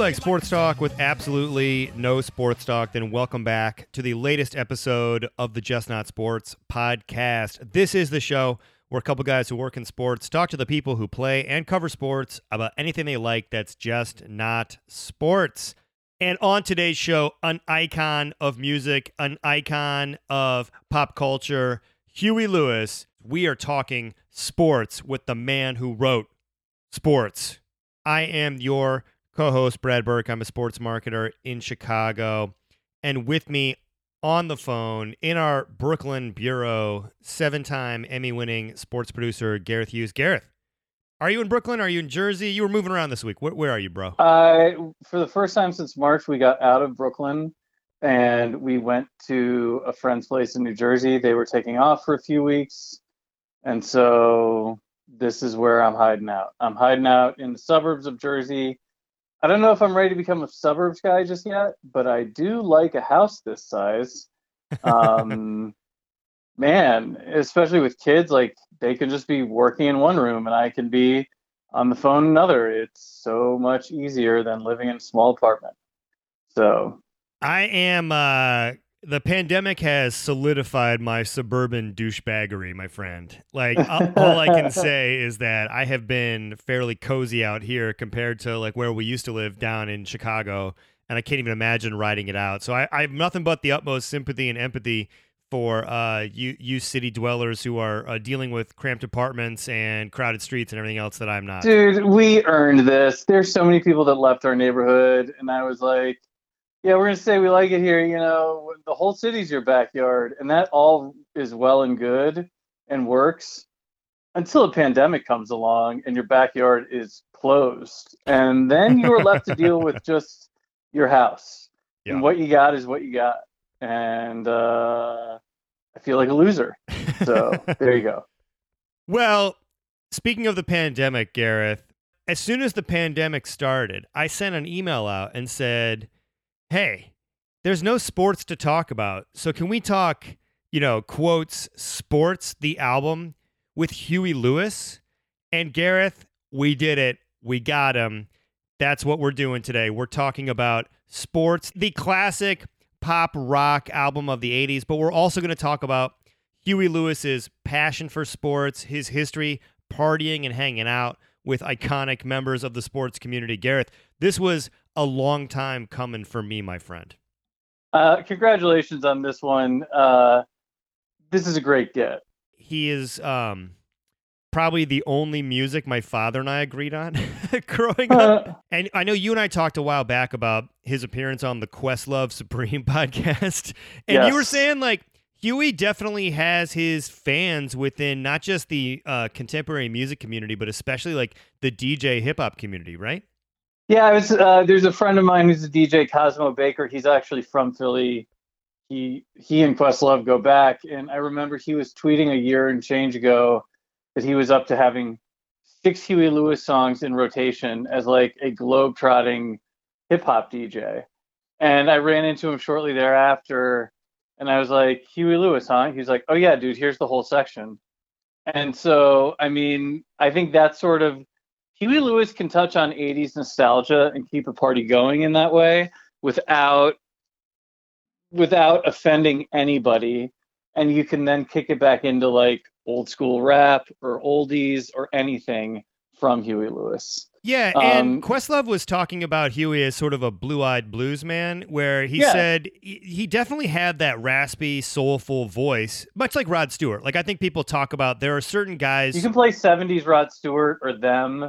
like sports talk with absolutely no sports talk, then welcome back to the latest episode of the Just Not Sports podcast. This is the show where a couple guys who work in sports talk to the people who play and cover sports about anything they like that's just not sports. And on today's show, an icon of music, an icon of pop culture, Huey Lewis. We are talking sports with the man who wrote sports. I am your co host, Brad Burke. I'm a sports marketer in Chicago. And with me on the phone in our Brooklyn bureau, seven time Emmy winning sports producer, Gareth Hughes. Gareth, are you in Brooklyn? Are you in Jersey? You were moving around this week. Where, where are you, bro? For the first time since March, we got out of Brooklyn and we went to a friend's place in New Jersey. They were taking off for a few weeks. And so this is where I'm hiding out. I'm hiding out in the suburbs of Jersey. I don't know if I'm ready to become a suburbs guy just yet, but I do like a house this size. Um, man, especially with kids, like they can just be working in one room and I can be on the phone another. It's so much easier than living in a small apartment. So I am uh the pandemic has solidified my suburban douchebaggery, my friend. Like all I can say is that I have been fairly cozy out here compared to like where we used to live down in Chicago, and I can't even imagine riding it out. So I, I have nothing but the utmost sympathy and empathy for uh, you, you city dwellers who are uh, dealing with cramped apartments and crowded streets and everything else that I'm not. Dude, we earned this. There's so many people that left our neighborhood, and I was like yeah, we're gonna say we like it here. You know, the whole city's your backyard, and that all is well and good and works until a pandemic comes along and your backyard is closed, and then you are left to deal with just your house. Yeah. And what you got is what you got, and uh, I feel like a loser. So there you go. Well, speaking of the pandemic, Gareth, as soon as the pandemic started, I sent an email out and said hey, there's no sports to talk about. So can we talk, you know, quotes, sports, the album with Huey Lewis? And Gareth, we did it. We got him. That's what we're doing today. We're talking about sports, the classic pop rock album of the 80s, but we're also going to talk about Huey Lewis's passion for sports, his history partying and hanging out with iconic members of the sports community. Gareth, this was a long time coming for me, my friend. Uh, congratulations on this one. Uh, this is a great get. He is um, probably the only music my father and I agreed on growing up. Uh, and I know you and I talked a while back about his appearance on the Questlove Supreme podcast. And yes. you were saying, like, Huey definitely has his fans within not just the uh, contemporary music community, but especially like the DJ hip hop community, right? Yeah, I was. Uh, there's a friend of mine who's a DJ, Cosmo Baker. He's actually from Philly. He he and Questlove go back, and I remember he was tweeting a year and change ago that he was up to having six Huey Lewis songs in rotation as like a globe trotting hip hop DJ. And I ran into him shortly thereafter, and I was like, Huey Lewis, huh? He's like, Oh yeah, dude, here's the whole section. And so, I mean, I think that's sort of Huey Lewis can touch on 80s nostalgia and keep a party going in that way without without offending anybody and you can then kick it back into like old school rap or oldies or anything from Huey Lewis. Yeah, and um, Questlove was talking about Huey as sort of a blue-eyed blues man, where he yeah. said he definitely had that raspy, soulful voice, much like Rod Stewart. Like I think people talk about there are certain guys you can play '70s Rod Stewart or them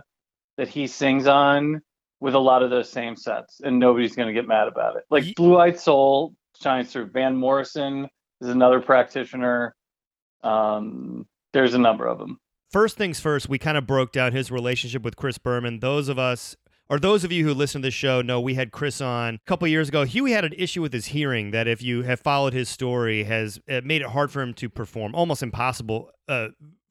that he sings on with a lot of those same sets, and nobody's going to get mad about it. Like Blue Eyed Soul shines through. Van Morrison is another practitioner. Um, there's a number of them. First things first, we kind of broke down his relationship with Chris Berman. Those of us or those of you who listen to the show know we had Chris on a couple years ago. Huey had an issue with his hearing that, if you have followed his story, has made it hard for him to perform, almost impossible uh,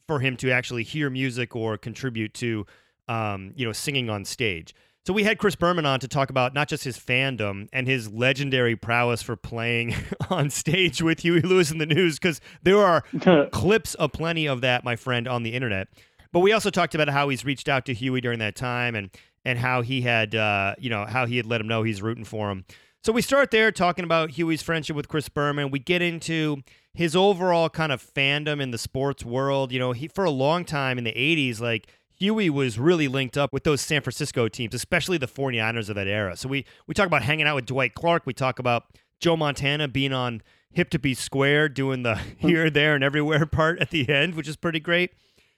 for him to actually hear music or contribute to um, you know, singing on stage. So we had Chris Berman on to talk about not just his fandom and his legendary prowess for playing on stage with Huey Lewis and the News, because there are clips of plenty of that, my friend, on the internet. But we also talked about how he's reached out to Huey during that time and and how he had, uh, you know, how he had let him know he's rooting for him. So we start there talking about Huey's friendship with Chris Berman. We get into his overall kind of fandom in the sports world. You know, he for a long time in the 80s, like Huey was really linked up with those San Francisco teams, especially the 49ers of that era. So we we talk about hanging out with Dwight Clark. We talk about Joe Montana being on Hip to Be Square, doing the here, there, and everywhere part at the end, which is pretty great.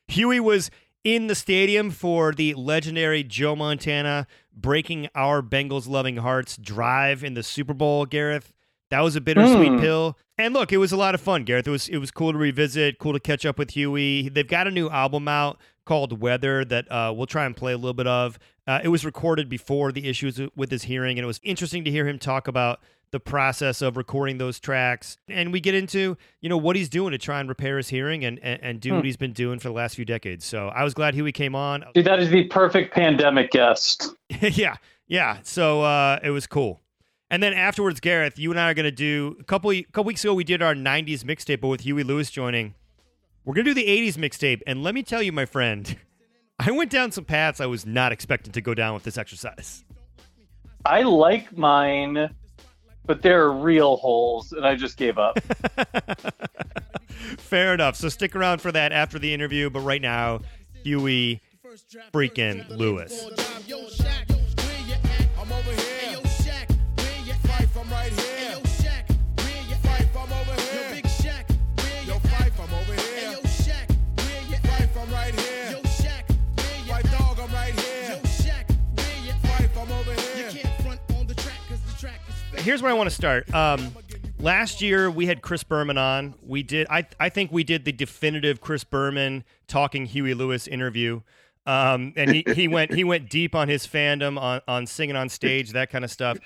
Huey was in the stadium for the legendary Joe Montana breaking our Bengals loving hearts drive in the Super Bowl, Gareth. That was a bittersweet mm. pill. And look, it was a lot of fun, Gareth. It was it was cool to revisit, cool to catch up with Huey. They've got a new album out called Weather that uh, we'll try and play a little bit of. Uh, it was recorded before the issues with his hearing, and it was interesting to hear him talk about the process of recording those tracks. And we get into, you know, what he's doing to try and repair his hearing and, and, and do hmm. what he's been doing for the last few decades. So I was glad Huey came on. Dude, that is the perfect pandemic guest. yeah. Yeah. So uh, it was cool. And then afterwards, Gareth, you and I are going to do a couple a couple weeks ago. We did our '90s mixtape, but with Huey Lewis joining, we're going to do the '80s mixtape. And let me tell you, my friend, I went down some paths I was not expecting to go down with this exercise. I like mine but there are real holes, and I just gave up. Fair enough. So stick around for that after the interview. But right now, Huey freaking Lewis. Here's where I want to start. Um, last year we had Chris Berman on. We did. I I think we did the definitive Chris Berman talking Huey Lewis interview. Um, and he, he went he went deep on his fandom on on singing on stage that kind of stuff.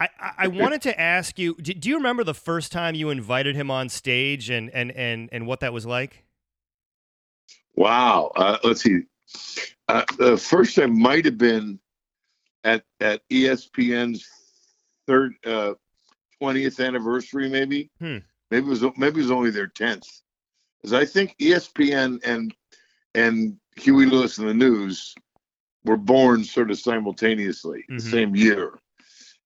I, I wanted to ask you do, do you remember the first time you invited him on stage and and and and what that was like? Wow. Uh, let's see. Uh, the first time might have been at at ESPN's third uh, 20th anniversary, maybe. Hmm. Maybe it was maybe it was only their 10th. Because I think ESPN and and Huey Lewis and the News were born sort of simultaneously, mm-hmm. the same year,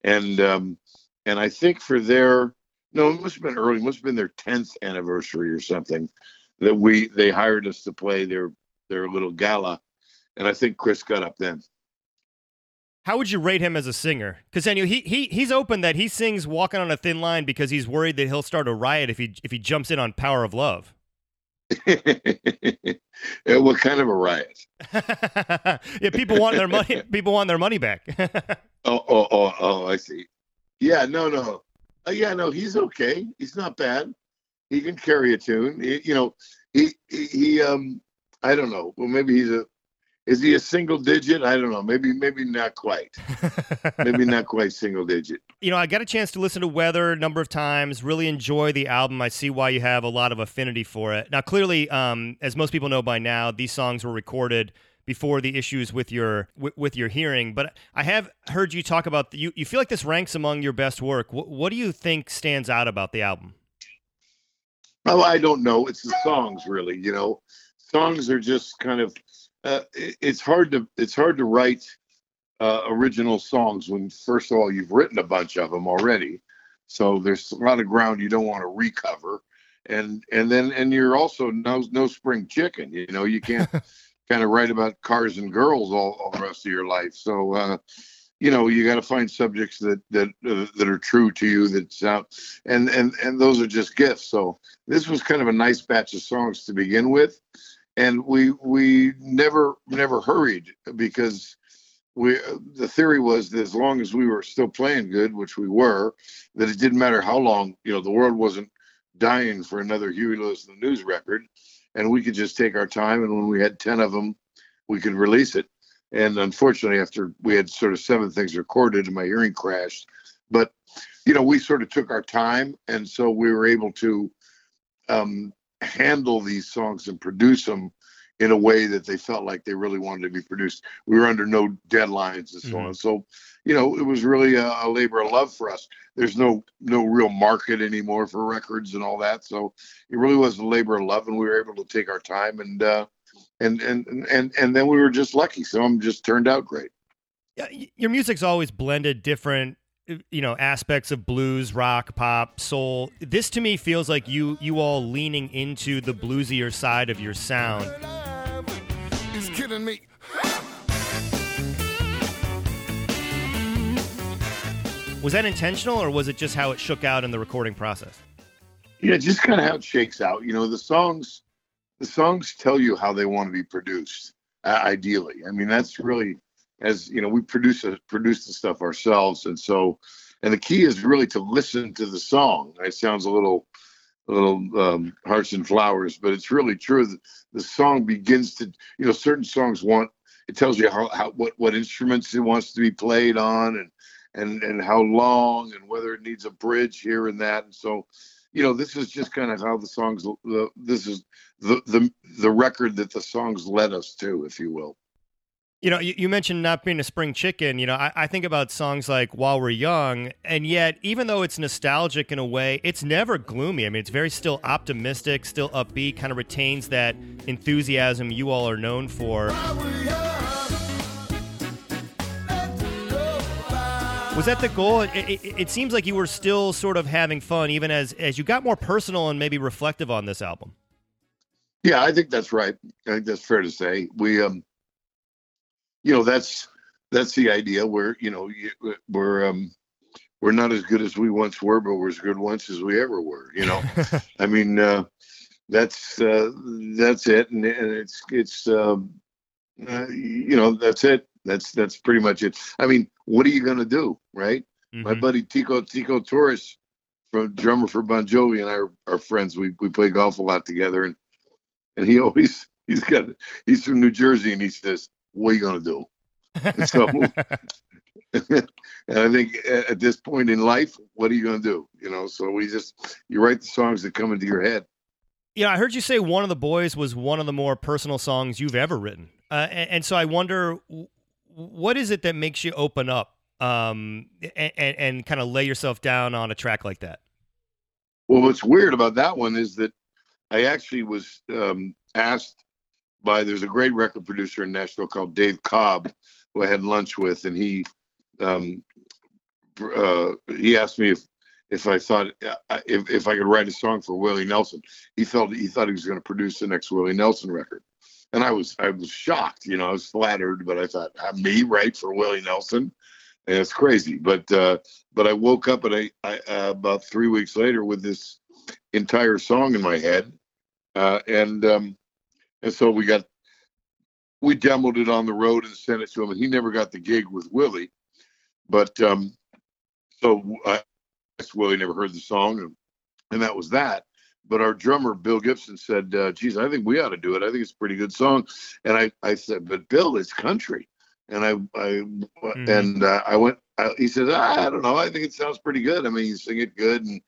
and um, and I think for their no, it must have been early, must have been their 10th anniversary or something that we they hired us to play their their little gala, and I think Chris got up then. How would you rate him as a singer? Because he he he's open that he sings "Walking on a Thin Line" because he's worried that he'll start a riot if he if he jumps in on "Power of Love." what kind of a riot? yeah, people want their money. People want their money back. oh, oh, oh, oh! I see. Yeah, no, no. Uh, yeah, no. He's okay. He's not bad. He can carry a tune. He, you know, he, he, he um, I don't know. Well, maybe he's a is he a single digit? I don't know. Maybe maybe not quite. maybe not quite single digit. You know, I got a chance to listen to Weather a number of times. Really enjoy the album. I see why you have a lot of affinity for it. Now, clearly, um, as most people know by now, these songs were recorded before the issues with your with, with your hearing. But I have heard you talk about the, you. You feel like this ranks among your best work. What, what do you think stands out about the album? Oh, I don't know. It's the songs, really. You know, songs are just kind of uh, it's hard to it's hard to write uh, original songs when first of all you've written a bunch of them already. So there's a lot of ground you don't want to recover. And and then and you're also no no spring chicken you know you can't kind of write about cars and girls all, all the rest of your life. So uh, you know you got to find subjects that that uh, that are true to you that's out and and and those are just gifts. So this was kind of a nice batch of songs to begin with and we we never never hurried because we the theory was that as long as we were still playing good, which we were, that it didn't matter how long you know the world wasn't dying for another Huey Lewis the News record, and we could just take our time. And when we had ten of them, we could release it. And unfortunately, after we had sort of seven things recorded, and my hearing crashed, but you know we sort of took our time, and so we were able to um, handle these songs and produce them in a way that they felt like they really wanted to be produced. We were under no deadlines and so mm-hmm. on. So, you know, it was really a, a, labor of love for us. There's no no real market anymore for records and all that. So it really was a labor of love, and we were able to take our time and uh, and and and and then we were just lucky. Some of them just turned out great. Yeah, Your music's always blended different you know aspects of blues rock pop soul. This to me feels like you you all leaning into the bluesier side of your sound. It's killing me. Was that intentional or was it just how it shook out in the recording process? Yeah just kind of how it shakes out. You know the songs the songs tell you how they want to be produced uh, ideally. I mean that's really as you know, we produce a, produce the stuff ourselves, and so, and the key is really to listen to the song. It sounds a little, a little um, hearts and flowers, but it's really true. that the song begins to, you know, certain songs want it tells you how, how what what instruments it wants to be played on, and and and how long, and whether it needs a bridge here and that, and so. You know, this is just kind of how the songs. The, this is the the the record that the songs led us to, if you will. You know, you, you, mentioned not being a spring chicken. You know, I, I, think about songs like While We're Young, and yet, even though it's nostalgic in a way, it's never gloomy. I mean, it's very still optimistic, still upbeat, kind of retains that enthusiasm you all are known for. Was that the goal? It, it, it, seems like you were still sort of having fun, even as as you got more personal and maybe reflective on this album. Yeah, I think that's right. I think that's fair to say. We um you know that's that's the idea. We're you know we're um we're not as good as we once were, but we're as good once as we ever were. You know, I mean uh, that's uh, that's it, and, and it's it's um, uh, you know that's it. That's that's pretty much it. I mean, what are you gonna do, right? Mm-hmm. My buddy Tico Tico Torres, from drummer for Bon Jovi, and I are, are friends. We we play golf a lot together, and and he always he's got he's from New Jersey, and he says what are you going to do? And so, and I think at this point in life, what are you going to do? You know, so we just, you write the songs that come into your head. Yeah, I heard you say one of the boys was one of the more personal songs you've ever written, uh, and, and, so I wonder, what is it that makes you open up um, and, and, and kind of lay yourself down on a track like that? Well, what's weird about that one is that I actually was um, asked by there's a great record producer in Nashville called Dave Cobb, who I had lunch with, and he um, uh, he asked me if if I thought uh, if if I could write a song for Willie Nelson. He felt he thought he was going to produce the next Willie Nelson record, and I was I was shocked. You know, I was flattered, but I thought me write for Willie Nelson. And it's crazy, but uh, but I woke up and I, I uh, about three weeks later with this entire song in my head, uh, and um, and so we got we demoed it on the road and sent it to him, and he never got the gig with Willie. But um, so I guess Willie never heard the song, and, and that was that. But our drummer Bill Gibson said, uh, "Geez, I think we ought to do it. I think it's a pretty good song." And I, I said, "But Bill, it's country." And I, I, mm-hmm. and uh, I went. I, he said, ah, "I don't know. I think it sounds pretty good. I mean, you sing it good, and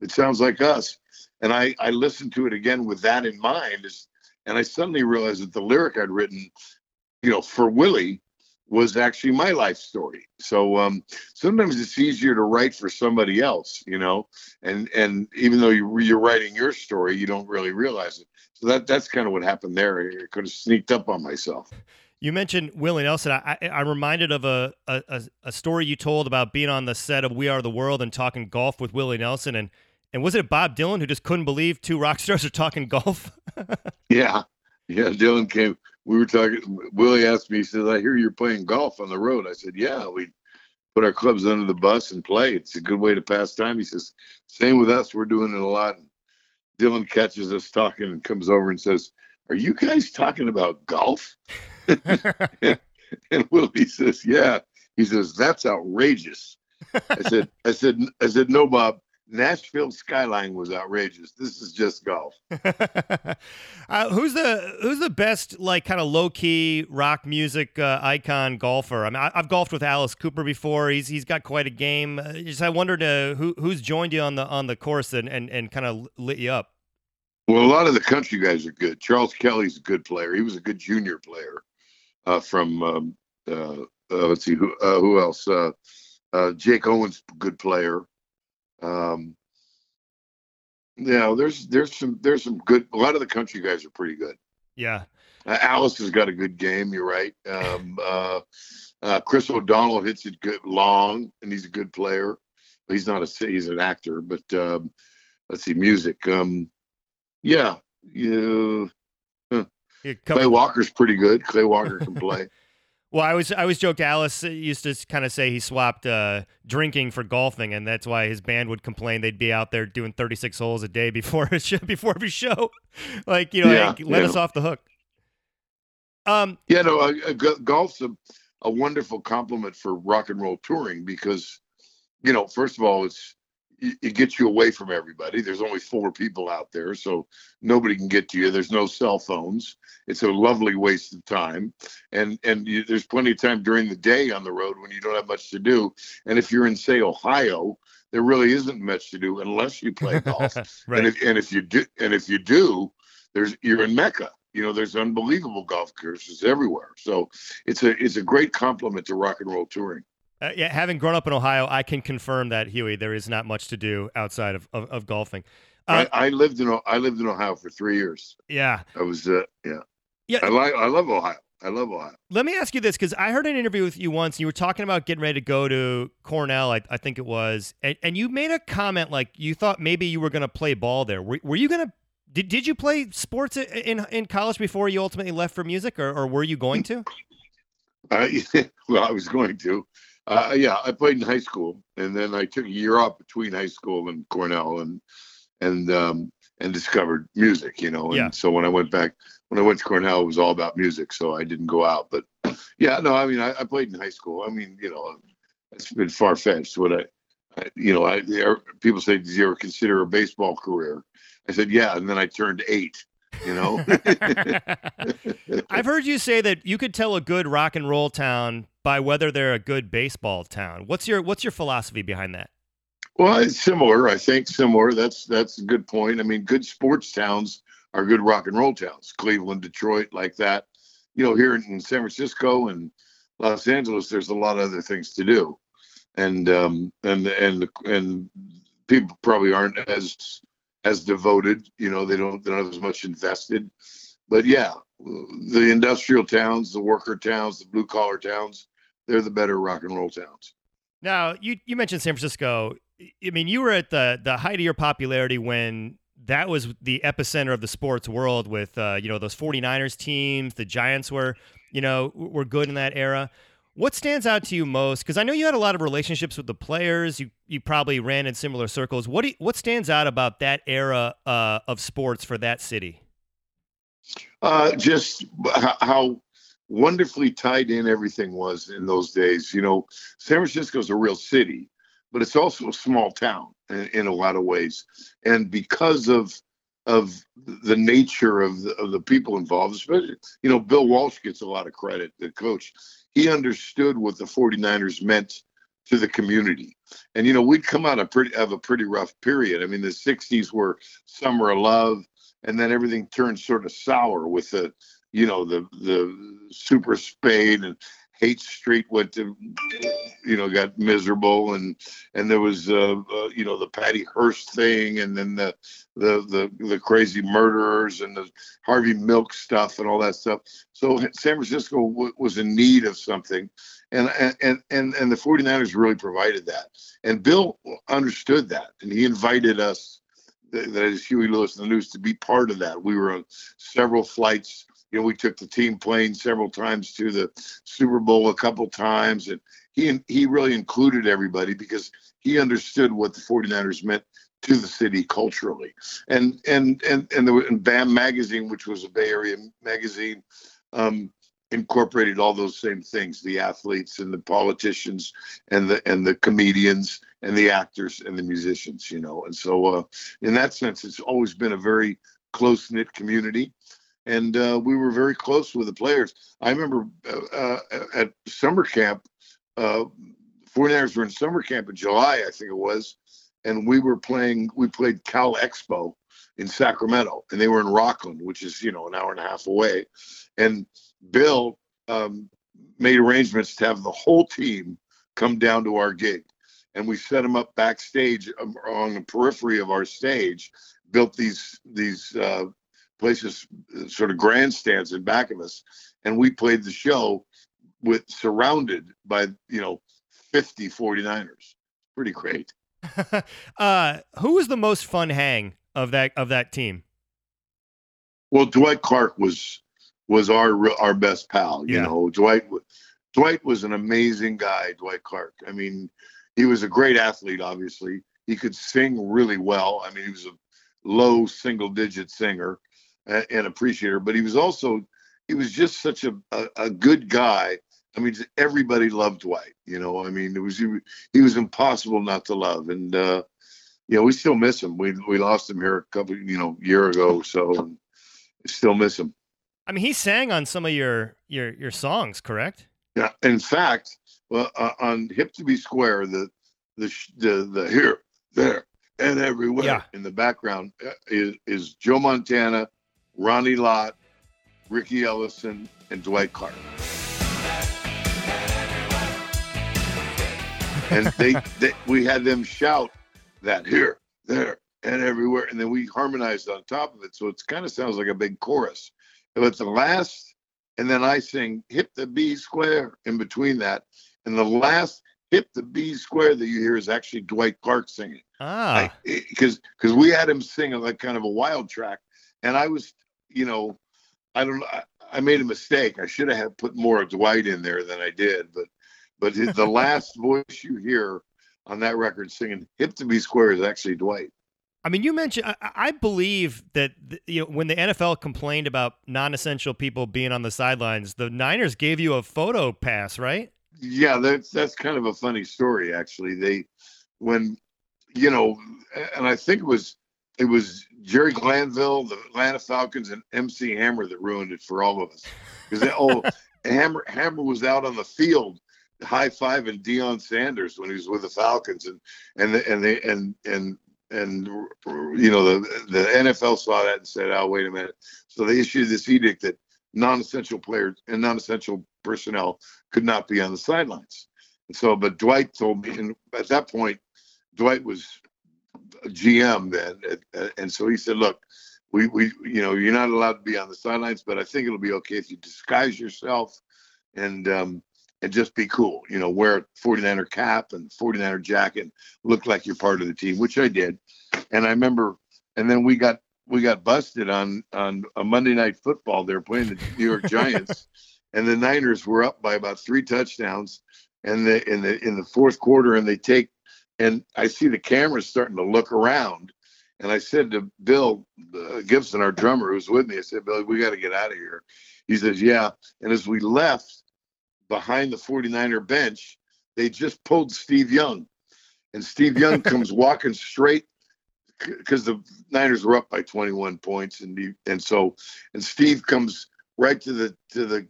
it sounds like us." And I, I listened to it again with that in mind. As and I suddenly realized that the lyric I'd written, you know, for Willie was actually my life story. So um, sometimes it's easier to write for somebody else, you know, and and even though you, you're writing your story, you don't really realize it. So that that's kind of what happened there. I could have sneaked up on myself. You mentioned Willie Nelson. I, I, am reminded of a, a, a story you told about being on the set of We Are the World and talking golf with Willie Nelson, and and was it Bob Dylan who just couldn't believe two rock stars are talking golf? yeah. Yeah. Dylan came. We were talking. Willie asked me, he says, I hear you're playing golf on the road. I said, Yeah, we put our clubs under the bus and play. It's a good way to pass time. He says, Same with us. We're doing it a lot. And Dylan catches us talking and comes over and says, Are you guys talking about golf? and, and Willie says, Yeah. He says, That's outrageous. I said, I said, I said, no, Bob. Nashville skyline was outrageous. This is just golf. uh, who's the who's the best like kind of low key rock music uh, icon golfer? I mean, I, have golfed with Alice Cooper before. He's he's got quite a game. Uh, just I wondered uh, who who's joined you on the on the course and and, and kind of lit you up. Well, a lot of the country guys are good. Charles Kelley's a good player. He was a good junior player uh, from um, uh, let's see who who else. Jake Owen's good player. Um, yeah, there's there's some there's some good. A lot of the country guys are pretty good. Yeah. Uh, Alice has got a good game. You're right. Um, uh, uh, Chris O'Donnell hits it good long, and he's a good player. He's not a he's an actor, but um, let's see, music. Um, yeah, you. Huh. Clay Walker's pretty good. Clay Walker can play. Well, I was I always joked. Alice used to kind of say he swapped uh, drinking for golfing, and that's why his band would complain they'd be out there doing 36 holes a day before a show, before every show. like you know, yeah, let yeah. us off the hook. Um, yeah, no, uh, uh golf's a, a wonderful complement for rock and roll touring because, you know, first of all, it's it gets you away from everybody. There's only four people out there, so nobody can get to you. There's no cell phones. It's a lovely waste of time, and and you, there's plenty of time during the day on the road when you don't have much to do. And if you're in say Ohio, there really isn't much to do unless you play golf. right. And if and if you do and if you do, there's you're in Mecca. You know, there's unbelievable golf courses everywhere. So it's a it's a great complement to rock and roll touring. Uh, yeah, having grown up in Ohio, I can confirm that Huey, there is not much to do outside of of, of golfing. Uh, I, I, lived in I lived in Ohio for three years. Yeah, I was uh, yeah yeah. I like I love Ohio. I love Ohio. Let me ask you this because I heard an interview with you once, and you were talking about getting ready to go to Cornell, I, I think it was, and, and you made a comment like you thought maybe you were going to play ball there. Were, were you going to did, did you play sports in in college before you ultimately left for music, or, or were you going to? Uh, well, I was going to. Uh, yeah, I played in high school, and then I took a year off between high school and Cornell, and and um, and discovered music. You know, and yeah. so when I went back, when I went to Cornell, it was all about music, so I didn't go out. But yeah, no, I mean, I, I played in high school. I mean, you know, it's been far fetched. What I, I, you know, I people say, did you ever consider a baseball career? I said, yeah, and then I turned eight you know? I've heard you say that you could tell a good rock and roll town by whether they're a good baseball town. What's your what's your philosophy behind that? Well it's similar i think similar. That's that's a good point. I mean good sports towns are good rock and roll towns. Cleveland detroit like that. You know here in san francisco and los angeles there's a lot of other things to do. And um and and and people probably aren't as as devoted. You know, they don't they don't have as much invested. But yeah, the industrial towns, the worker towns, the blue collar towns, they're the better rock and roll towns. Now, you you mentioned San Francisco. I mean, you were at the the height of your popularity when that was the epicenter of the sports world with uh, you know those 49ers teams, the Giants were, you know, were good in that era. What stands out to you most? Because I know you had a lot of relationships with the players. You you probably ran in similar circles. What you, what stands out about that era uh, of sports for that city? Uh, just how wonderfully tied in everything was in those days. You know, San Francisco is a real city, but it's also a small town in, in a lot of ways. And because of of the nature of the, of the people involved, especially, you know, Bill Walsh gets a lot of credit, the coach he understood what the 49ers meant to the community. And you know, we'd come out of pretty of a pretty rough period. I mean, the 60s were summer of love, and then everything turned sort of sour with the, you know, the the super spade and Haight Street went to, you know, got miserable, and and there was, uh, uh, you know, the Patty Hearst thing, and then the the the the crazy murderers and the Harvey Milk stuff and all that stuff. So San Francisco w- was in need of something, and and and and the 49ers really provided that. And Bill understood that, and he invited us, that is Huey Lewis and the News, to be part of that. We were on several flights you know, we took the team plane several times to the Super Bowl a couple times, and he he really included everybody because he understood what the 49ers meant to the city culturally. And and and and the and BAM magazine, which was a Bay Area magazine, um, incorporated all those same things: the athletes and the politicians and the and the comedians and the actors and the musicians. You know, and so uh, in that sense, it's always been a very close knit community and uh, we were very close with the players. I remember uh, uh at summer camp, uh, 49ers were in summer camp in July, I think it was, and we were playing. We played Cal Expo in Sacramento, and they were in Rocklin, which is you know an hour and a half away. And Bill um, made arrangements to have the whole team come down to our gig, and we set them up backstage um, on the periphery of our stage. Built these these uh, places, sort of grandstands in back of us, and we played the show with surrounded by you know 50 49ers. Pretty great. uh, who was the most fun hang of that of that team? Well, Dwight Clark was was our our best pal. You Yeah. know, Dwight Dwight was an amazing guy. Dwight Clark. I mean, he was a great athlete. Obviously, he could sing really well. I mean, he was a low single digit singer and, appreciator, but he was also he was just such a, a, a good guy. I mean, everybody loved Dwight. You know, I mean, it was he, he was impossible not to love, and uh, you know, we still miss him. We we lost him here a couple, you know, year ago, so and still miss him. I mean, he sang on some of your your your songs, correct? Yeah, in fact, well, uh, on "Hip to Be Square," the the the, the here, there, and everywhere Yeah. in the background uh, is is Joe Montana, Ronnie Lott, Riki Ellison, and Dwight Clark. and they, they we had them shout that here, there, and everywhere, and then we harmonized on top of it, so it kind of sounds like a big chorus. But the last, and then I sing "Hip to Be Square" in between that, and the last "Hip to Be Square" that you hear is actually Dwight Clark singing Ah, because because we had him sing like kind of a wild track, and I was, you know, I don't I, I made a mistake. I should have put more of Dwight in there than I did, but but his, the last voice you hear on that record singing "Hip to Be Square" is actually Dwight. I mean, you mentioned. I, I believe that th- you know when the NFL complained about non-essential people being on the sidelines, the Niners gave you a photo pass, right? Yeah, that's that's kind of a funny story actually. They when you know, and I think it was it was Jerry Glanville, the Atlanta Falcons, and MC Hammer that ruined it for all of us because oh, Hammer Hammer was out on the field high fiving Deion Sanders when he was with the Falcons, and and the, and they and and and you know the the NFL saw that and said, "Oh, wait a minute." So they issued this edict that non-essential players and non-essential personnel could not be on the sidelines. And so, but Dwight told me, and at that point, Dwight was GM then, and- and so he said, "Look, we we you know you're not allowed to be on the sidelines, but I think it'll be okay if you disguise yourself and um and just be cool. You know, wear a 49er cap and 49er jacket, look like you're part of the team, which I did. And I remember, and then we got we got busted on on a Monday night football. They were playing the New York Giants, and the Niners were up by about three touchdowns, and the in the in the fourth quarter, and they take, and I see the cameras starting to look around. And I said to Bill uh, Gibson, our drummer, who's with me, I said, Bill, we got to get out of here. He says, Yeah. And as we left behind the 49er bench, they just pulled Steve Young. And Steve Young comes walking straight because the Niners were up by 21 points. And he, and so, and Steve comes right to the, to the,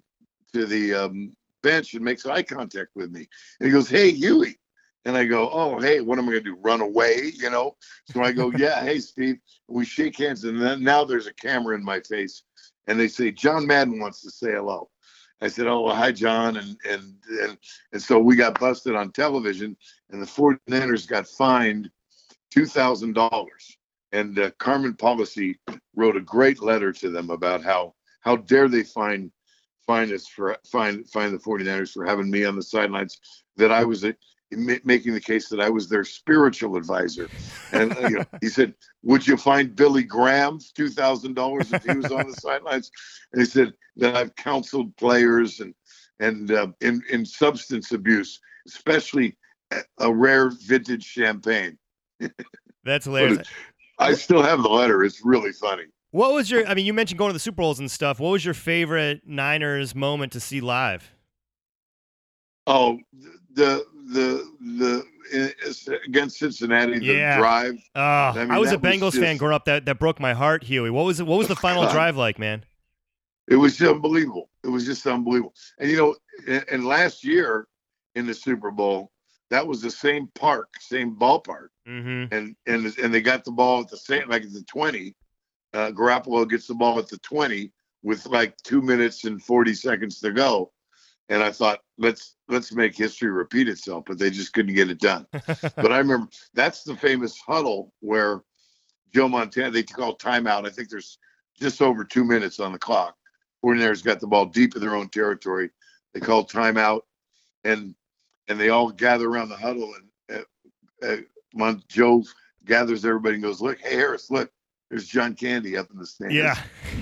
to the um, bench and makes eye contact with me. And he goes, Hey, Huey. And I go, Oh, hey, what am I going to do? Run away? You know? So I go, Yeah, hey, Steve. We shake hands. And then now there's a camera in my face. And they say, John Madden wants to say hello. I said, "Oh, well, hi, John," and and and and so we got busted on television, and the 49ers got fined two thousand dollars. And uh, Carmen Policy wrote a great letter to them about how how dare they fine fine us for fine fine the 49ers for having me on the sidelines that I was a, making the case that I was their spiritual advisor. And you know, he said, "Would you find Billy Graham two thousand dollars if he was on the sidelines?" And he said that I've counseled players and and uh, in in substance abuse, especially a rare vintage champagne. That's hilarious. I still have the letter. It's really funny. What was your? I mean, you mentioned going to the Super Bowls and stuff. What was your favorite Niners moment to see live? Oh, the the the against Cincinnati, the Yeah. drive. Oh, I I, was a that was Bengals fan growing up. That that broke my heart, Huey. What was it? What was the final God. drive like, man? It was unbelievable. It was just unbelievable. And you know, and, and last year in the Super Bowl, that was the same park, same ballpark, Mm-hmm. and and and they got the ball at the same like at the twenty. Uh, Garoppolo gets the ball at the twenty with like two minutes and forty seconds to go, and I thought let's let's make history repeat itself, but they just couldn't get it done. but I remember that's the famous huddle where Joe Montana they call timeout. I think there's just over two minutes on the clock. 49ers got the ball deep in their own territory. They call timeout, and and they all gather around the huddle. And uh, uh, Joe gathers everybody and goes, "Look, hey Harris, look, there's John Candy up in the stands." Yeah.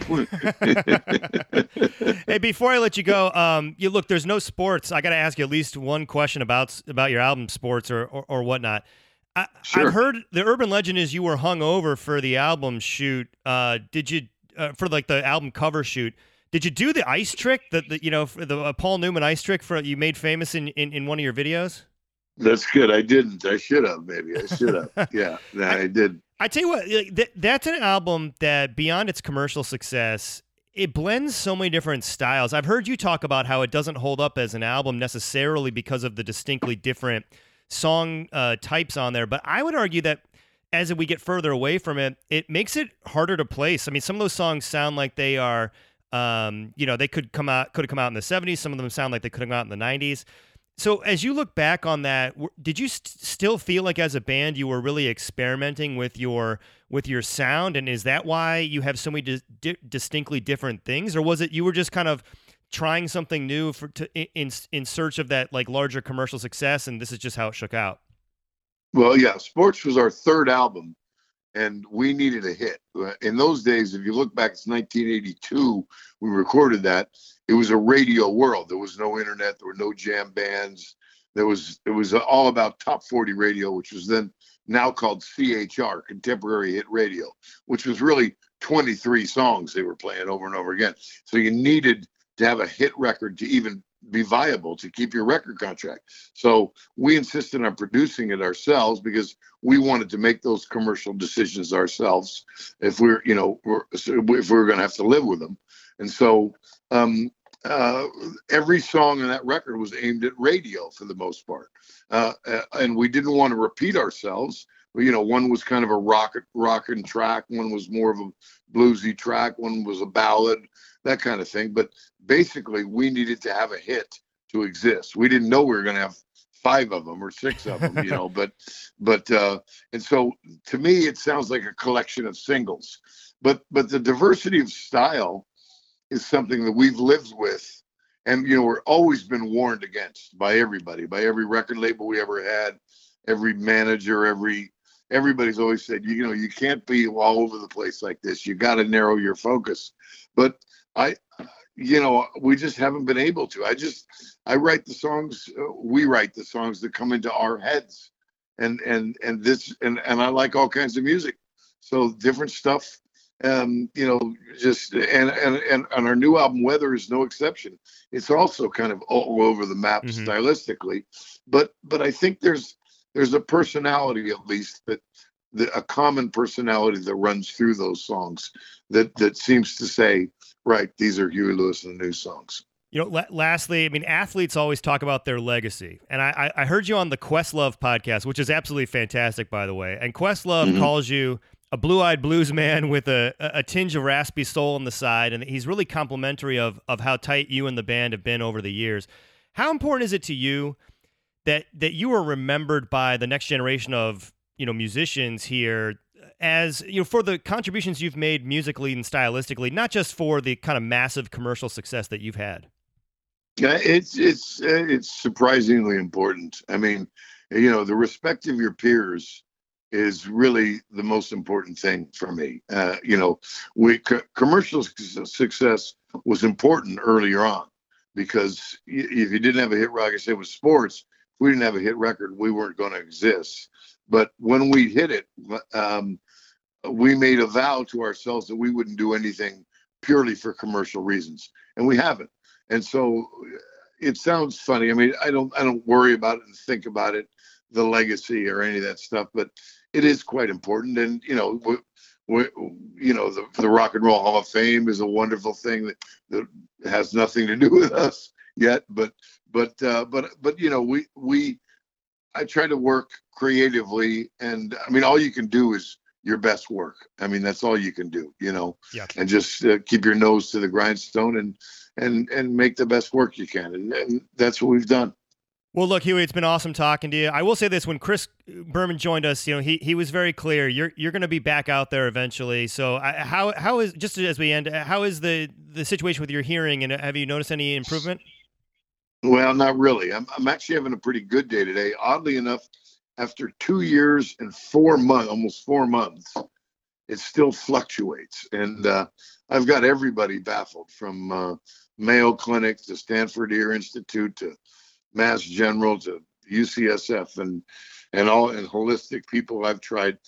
hey, before I let you go, um, you look. There's no sports. I got to ask you at least one question about about your album, sports or or, or whatnot. I, sure. I've heard the urban legend is you were hung over for the album shoot. Uh, did you uh, for like the album cover shoot? Did you do the ice trick that the, you know the uh, Paul Newman ice trick for you made famous in, in, in one of your videos? That's good. I didn't. I should have. Maybe I should have. yeah, no, I, did. I tell you what, th- that's an album that beyond its commercial success, it blends so many different styles. I've heard you talk about how it doesn't hold up as an album necessarily because of the distinctly different song uh, types on there, but I would argue that as we get further away from it, it makes it harder to place. I mean, some of those songs sound like they are um, you know, they could come out could have come out in the 70s. Some of them sound like they could have come out in the 90s. So as you look back on that, did you st- still feel like as a band you were really experimenting with your with your sound, and is that why you have so many di- di- distinctly different things, or was it you were just kind of trying something new for to, in in search of that like larger commercial success, and this is just how it shook out? Well, yeah, Sports was our third album, and we needed a hit. Uh, in those days, if you look back, it's 1982, we recorded that. It was a radio world. There was no internet, there were no jam bands. There was it was all about top 40 radio, which was then now called CHR, Contemporary Hit Radio, which was really 23 songs they were playing over and over again. So you needed to have a hit record to even be viable to keep your record contract. So we insisted on producing it ourselves because we wanted to make those commercial decisions ourselves if we're, you know, we're, if we are going to have to live with them. And so um, uh, every song in that record was aimed at radio for the most part. Uh, and we didn't want to repeat ourselves. You know, one was kind of a rock, rockin' track, one was more of a bluesy track, one was a ballad, that kind of thing. But basically, we needed to have a hit to exist. We didn't know we were going to have five of them or six of them, you know. But, but, uh, and so to me, it sounds like a collection of singles. But, but the diversity of style is something that we've lived with, and you know, we're always been warned against by everybody, by every record label we ever had, every manager, every everybody's always said, you know, you can't be all over the place like this. You got to narrow your focus. But I, you know, we just haven't been able to. I just, I write the songs. Uh, we write the songs that come into our heads, and and and this and and I like all kinds of music. So different stuff. Um, you know, just and and and on our new album, Weather is no exception. It's also kind of all over the map mm-hmm. stylistically, but but I think there's there's a personality at least that the, a common personality that runs through those songs that that seems to say right these are huey lewis and the news songs. You know lastly i mean athletes always talk about their legacy. And i i heard you on the questlove podcast which is absolutely fantastic by the way. And questlove mm-hmm. calls you a blue-eyed blues man with a, a tinge of raspy soul on the side. And he's really complimentary of of how tight you and the band have been over the years. How important is it to you that that you are remembered by the next generation of you know musicians here as you know for the contributions you've made musically and stylistically, not just for the kind of massive commercial success that you've had. Yeah, it's it's it's surprisingly important. I mean, you know, the respect of your peers is really the most important thing for me. Uh, you know, we co- commercial success was important earlier on because if you didn't have a hit rock, I say with sports, we didn't have a hit record, we weren't going to exist. But when we hit it, um, we made a vow to ourselves that we wouldn't do anything purely for commercial reasons, and we haven't. And so it sounds funny. I mean, I don't I don't worry about it and think about it, the legacy or any of that stuff, but it is quite important. And you know, we, we, you know, the, the Rock and Roll Hall of Fame is a wonderful thing that, that has nothing to do with us yet, but but uh, but but you know we we I try to work creatively, and I mean all you can do is your best work. I mean that's all you can do, you know, yeah. and just uh, keep your nose to the grindstone and and and make the best work you can, and, and that's what we've done. Well, look, Huey, it's been awesome talking to you. I will say this: when Chris Berman joined us, you know, he he was very clear. You're you're going to be back out there eventually. So, I, how how is just as we end? How is the the situation with your hearing? And have you noticed any improvement? Well, not really. I'm I'm actually having a pretty good day today. Oddly enough, after two years and four months, almost four months, it still fluctuates, and uh, I've got everybody baffled from uh, Mayo Clinic to Stanford Ear Institute to Mass General to UCSF and and all and holistic people. I've tried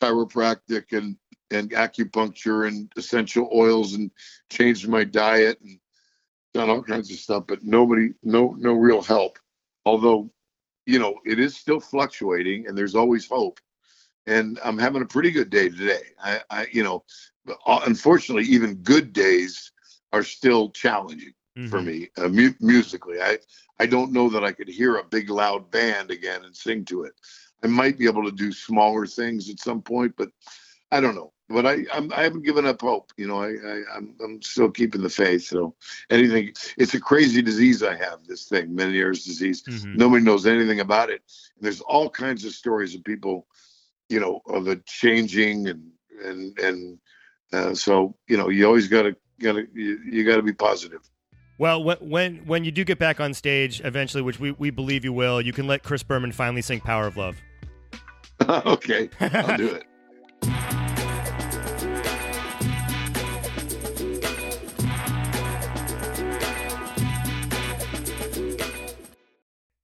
chiropractic and and acupuncture and essential oils and changed my diet and done all kinds of stuff, but nobody, no, no real help. Although, you know, it is still fluctuating and there's always hope. And I'm having a pretty good day today. I, I you know, uh, unfortunately, even good days are still challenging mm-hmm. for me uh, mu- musically. I I don't know that I could hear a big loud band again and sing to it. I might be able to do smaller things at some point, but I don't know. But I I'm, I haven't given up hope. You know, I, I I'm I'm still keeping the faith. So anything, it's a crazy disease I have. This thing, Meniere's disease. Mm-hmm. Nobody knows anything about it. And there's all kinds of stories of people, you know, of it changing and and and uh, so you know you always got to got to you, you got to be positive. Well, when when you do get back on stage eventually, which we, we believe you will, you can let Chris Berman finally sing "Power of Love." okay, I'll do it.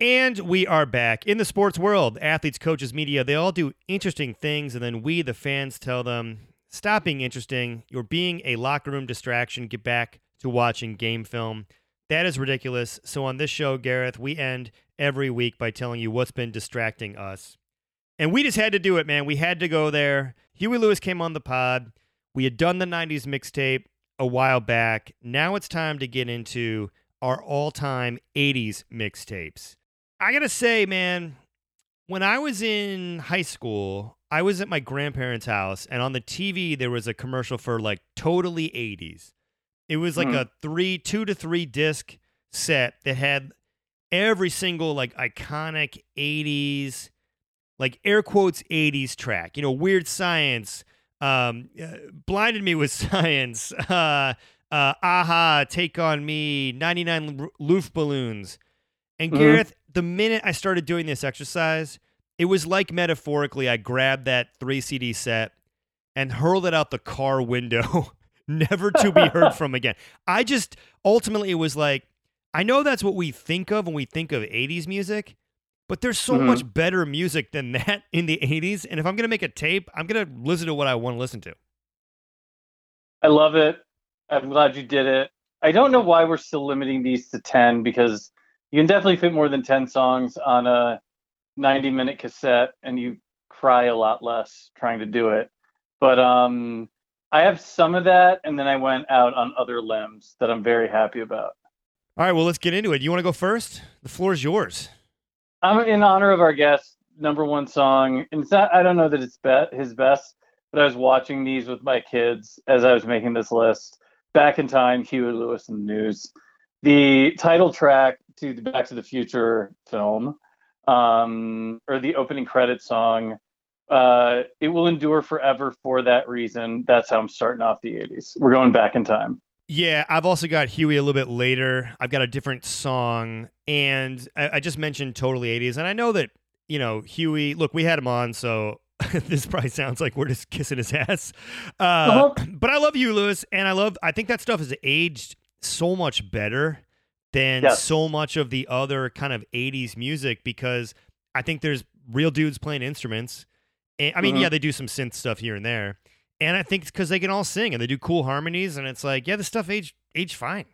And we are back in the sports world. Athletes, coaches, media, they all do interesting things, and then we, the fans, tell them, stop being interesting. You're being a locker room distraction. Get back to watching game film. That is ridiculous. So on this show, Gareth, we end every week by telling you what's been distracting us. And we just had to do it, man. We had to go there. Huey Lewis came on the pod. We had done the 90s mixtape a while back. Now it's time to get into our all time 80s mixtapes. I got to say, man, when I was in high school, I was at my grandparents' house, and on the TV, there was a commercial for like totally 80s. It was like mm-hmm. a three, two to three disc set that had every single like iconic 80s, like air quotes 80s track. You know, Weird Science, um, uh, Blinded Me with Science, uh, uh, Aha, Take on Me, 99 Luftballons. And mm-hmm. Gareth, the minute I started doing this exercise, it was like metaphorically, I grabbed that three CD set and hurled it out the car window never to be heard from again. I just ultimately it was like I know that's what we think of when we think of 80s music, but there's so mm-hmm. much better music than that in the 80s and if I'm going to make a tape, I'm going to listen to what I want to listen to. I love it. I'm glad you did it. I don't know why we're still limiting these to 10 because you can definitely fit more than 10 songs on a 90 minute cassette and you cry a lot less trying to do it. But um I have some of that, and then I went out on other limbs that I'm very happy about. All right, well, let's get into it. You want to go first? The floor is yours. I'm in honor of our guest, number one song. And it's not, I don't know that it's be- his best, but I was watching these with my kids as I was making this list. Back in time, Huey Lewis and the News. The title track to the Back to the Future film, um, or the opening credit song, uh, it will endure forever for that reason. That's how I'm starting off the 80s. We're going back in time. Yeah, I've also got Huey a little bit later. I've got a different song, and I, I just mentioned totally 80s, and I know that you know Huey. Look, we had him on, so this probably sounds like we're just kissing his ass. Uh, uh-huh. But I love you, Lewis, and I love. I think that stuff has aged so much better than so much of the other kind of 80s music because I think there's real dudes playing instruments and, I mean, mm-hmm. yeah, they do some synth stuff here and there, and I think it's because they can all sing and they do cool harmonies, and it's like, yeah, the stuff age age fine.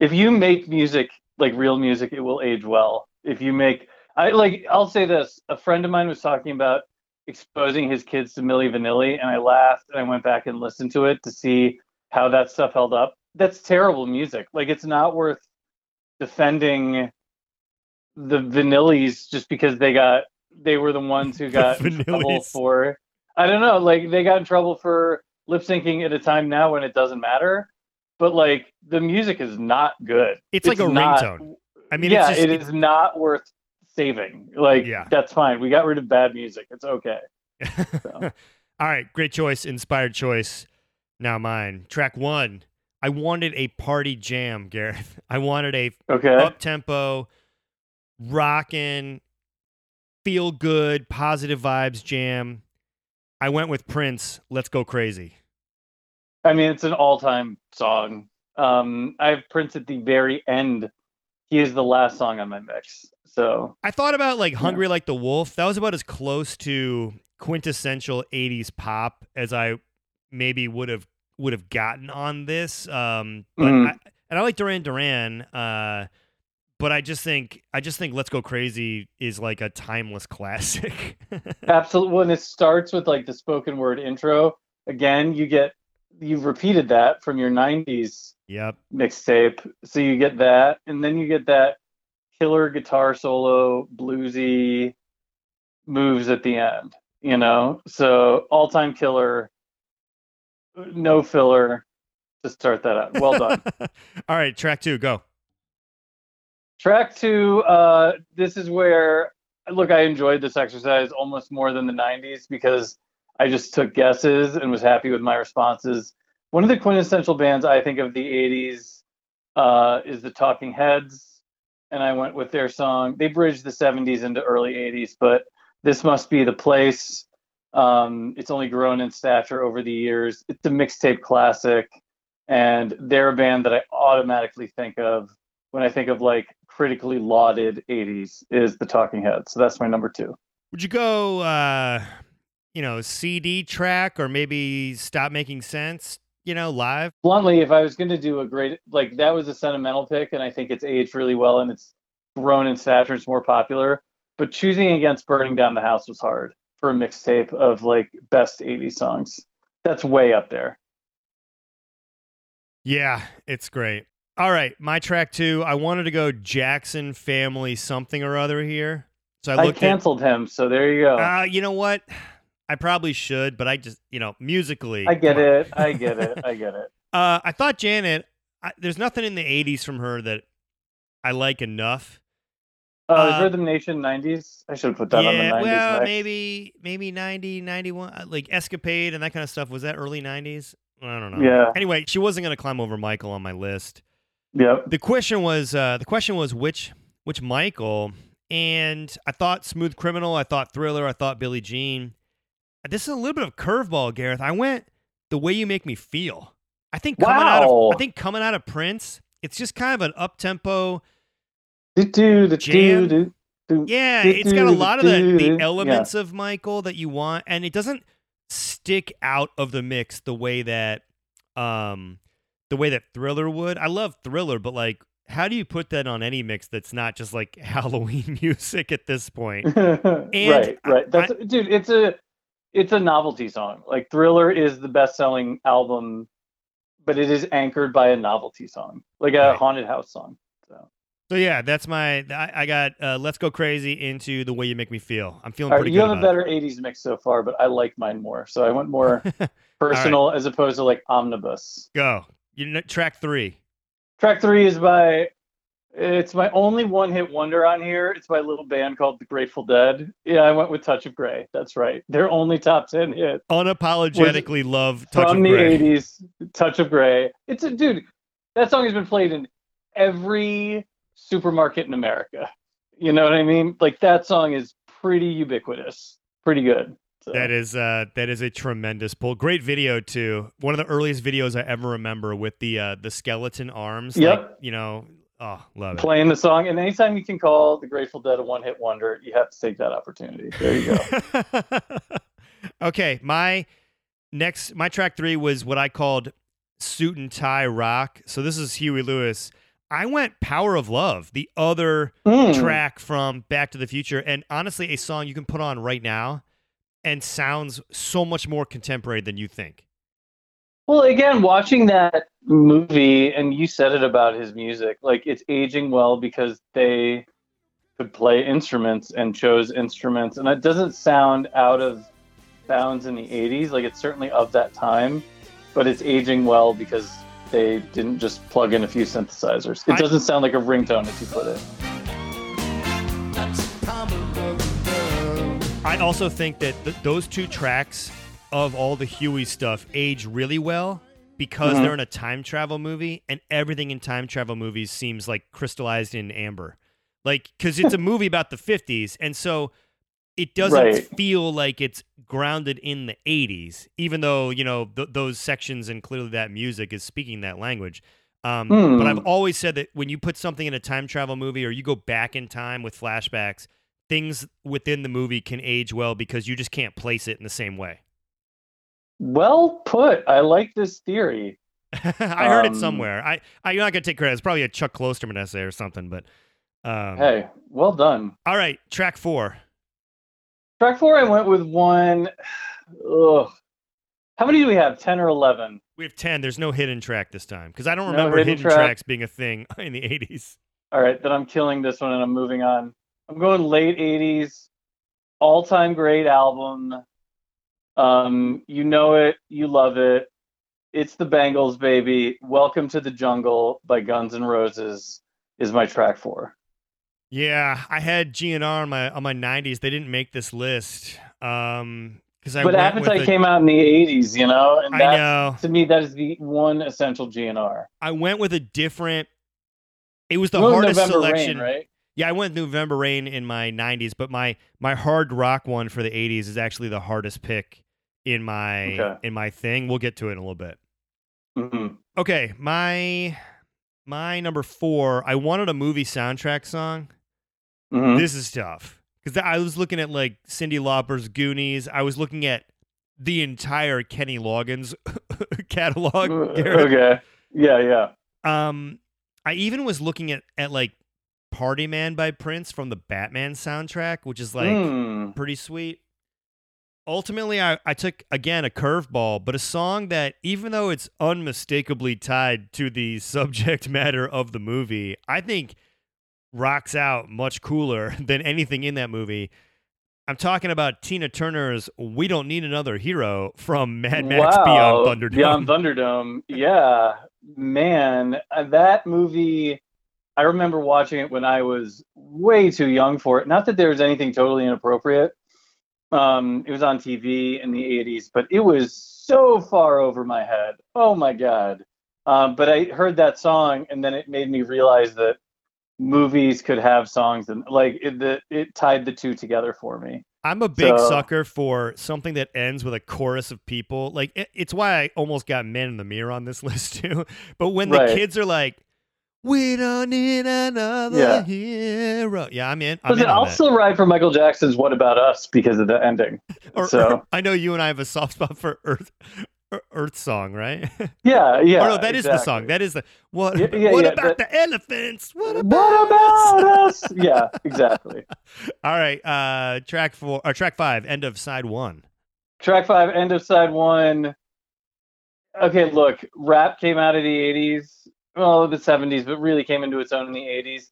If you make music like real music, it will age well. If you make, I like, I'll say this: a friend of mine was talking about exposing his kids to Milli Vanilli, and I laughed and I went back and listened to it to see how that stuff held up. That's terrible music. Like, it's not worth defending the Vanillis just because they got they were the ones who got in trouble for I don't know, like they got in trouble for lip syncing at a time now when it doesn't matter. But like the music is not good. It's, it's like a not, ringtone. I mean, yeah, just, it is not worth saving. Like Yeah. that's fine. We got rid of bad music. It's okay. All right, great choice, inspired choice. Now mine. Track one. I wanted a party jam, Gareth. I wanted a Okay. up tempo, rockin', feel good, positive vibes jam. I went with Prince. Let's go crazy. I mean, it's an all-time song. Um, I have Prince at the very end. He is the last song on my mix. So I thought about like Hungry Like the Wolf. That was about as close to quintessential 80s pop as I maybe would have would have gotten on this. Um but Mhm. I, and I like Duran Duran uh but I just think I just think Let's Go Crazy is like a timeless classic. absolutely, when it starts with like the spoken word intro, again, you get you've repeated that from your '90s yep. mixtape. So you get that, and then you get that killer guitar solo, bluesy moves at the end. You know, so all-time killer, no filler to start that out. Well done. All right, track 2, go. Track two, uh, this is where look, I enjoyed this exercise almost more than the 90s because I just took guesses and was happy with my responses. One of the quintessential bands I think of the 80s uh, is the Talking Heads, and I went with their song. They bridged the 70s into early 80s, but this must be the place. Um, it's only grown in stature over the years. It's a mixtape classic, and they're a band that I automatically think of when I think of like critically lauded 80s is the Talking Heads. So that's my number two. Would you go uh you know, CD track or maybe Stop Making Sense, you know, live? Bluntly, if I was going to do a great, like that was a sentimental pick, and I think it's aged really well and it's grown in stature, it's more popular. But choosing against Burning Down the House was hard for a mixtape of like best 80s songs. That's way up there. Yeah, it's great. All right, my track two. I wanted to go Jackson Family something or other here. So I I, canceled him, so there you go. Uh, you know what? I probably should, but I just, you know, musically. I get it. I get it. I get it. Uh, I thought Janet. I, there's nothing in the '80s from her that I like enough. Uh, Uh, Rhythm Nation 90s? I should have put that on the yeah, 90s. well, next. maybe maybe 90, 91, uh, like Escapade and that kind of stuff. Was that early '90s? I don't know. Yeah. Anyway, she wasn't going to climb over Michael on my list. Yep. the question was uh, the question was which which Michael, and I thought Smooth Criminal, I thought Thriller, I thought Billie Jean. This is a little bit of curveball, Gareth. I went the way you make me feel. I think coming out Wow. of I think coming out of Prince, it's just kind of an up tempo. Jam? Yeah, it's got a lot of the, the elements of Michael that you want, and it doesn't stick out of the mix the way that um the way that Thriller would. I love Thriller, but like how do you put that on any mix that's not just like Halloween music at this point? right, right. That's dude. It's a it's a novelty song. Like Thriller is the best selling album, but it is anchored by a novelty song, like a Right. haunted house song. So yeah, that's my. I, I got uh, "Let's Go Crazy" into the way you make me feel. I'm feeling All right, pretty you good have a better '80s mix so far, but I like mine more. So I went more it. personal as opposed to like omnibus. Go. You know, track three. Track three is by. It's my only one-hit wonder on here. It's a little band called The Grateful Dead. Yeah, I went with Touch of Grey. That's right. Their only top ten hit. Unapologetically love touch from of the 80s touch of gray it's a dude that song has been played in every supermarket in america you know what i mean like that song is pretty ubiquitous pretty good so. That is uh that is a tremendous pull. Great video too. One of the earliest videos I ever remember with the uh the skeleton arms. Yep. Like, you know, oh love it. playing the song and anytime you can call the grateful dead a one-hit wonder you have to take that opportunity there you go okay, my next my track three was what I called suit and tie rock. So this is Huey Lewis. I went Power of Love, the other Mm. track from Back to the Future, and honestly, a song you can put on right now and sounds so much more contemporary than you think. Well, again, watching that movie, and you said it about his music, like it's aging well because they could play instruments and chose instruments, and it doesn't sound out of bounds in the 80s. Like it's certainly of that time, but it's aging well because they didn't just plug in a few synthesizers. It I- doesn't sound like a ringtone if you put it. I also think that th- those two tracks of all the Huey stuff age really well because Mhm. they're in a time travel movie and everything in time travel movies seems like crystallized in amber. Like cuz it's a movie about the 50s and so it doesn't Right. feel like it's grounded in the 80s even though, you know, th- those sections and clearly that music is speaking that language. Um, Hmm. But I've always said that when you put something in a time travel movie or you go back in time with flashbacks, things within the movie can age well because you just can't place it in the same way. Well put. I like this theory. I heard it Um, somewhere. I, I'm not gonna take credit. It's probably a Chuck Klosterman essay or something. But um, Hey, well done. all right, track four. Track four, I went with one. Ugh. How many do we have? 10 or 11? We have ten. There's no hidden track this time because I don't No remember hidden hidden track. tracks being a thing in the 80s. All right, then I'm killing this one and I'm moving on. I'm going late 80s, all time great album. Um, you know it, you love it. It's the Bangles, baby. Welcome to the Jungle by Guns N' Roses is my track four. Yeah, I had GNR on my on my 90s. They didn't make this list um because I but went with Appetite a- came out in the 80s, you know, and I know. to me that is the one essential GNR. I went with a different. It was the You hardest November selection. Rain, right? Yeah, I went November Rain in my 90s, but my my hard rock one for the 80s is actually the hardest pick in my Okay. in my thing. We'll get to it in a little bit. Mhm. Okay, my my number 4, I wanted a movie soundtrack song. Mhm. This is tough cuz I was looking at like Cyndi Lauper's Goonies. I was looking at the entire Kenny Loggins catalog. Gareth. okay. Yeah, yeah. Um, I even was looking at at like Party Man by Prince from the Batman soundtrack, which is like Hmm. pretty sweet. Ultimately, I, I took again a curveball, but a song that, even though it's unmistakably tied to the subject matter of the movie, I think rocks out much cooler than anything in that movie. I'm talking about Tina Turner's "We Don't Need Another Hero" from Mad Max wow. Beyond Thunderdome. Beyond Thunderdome. Yeah, man, uh, that movie. I remember watching it when I was way too young for it. Not that there was anything totally inappropriate. Um, it was on TV in the '80s, but it was so far over my head. Oh my god! Um, but I heard that song, and then it made me realize that movies could have songs, and like it, the, it tied the two together for me. I'm a big So- sucker for something that ends with a chorus of people. Like it, it's why I almost got Man in the Mirror on this list too. But when the Right. kids are like, "We don't need another Yeah. hero," yeah, I'm in. I'm Listen, I'll that. still ride for Michael Jackson's "What About Us" because of the ending. Or- so- I know you and I have a soft spot for Earth. Ear- Earth song, right? Yeah, yeah. or no, that is the song. That is the what? Yeah, yeah, what yeah, about that- the elephants? What about, What about us? us? Yeah, exactly. All right, uh, track four or track five, end of side one. Track five, end of side one. Okay, look, rap came out of the '80s, well, the '70s, but really came into its own in the '80s.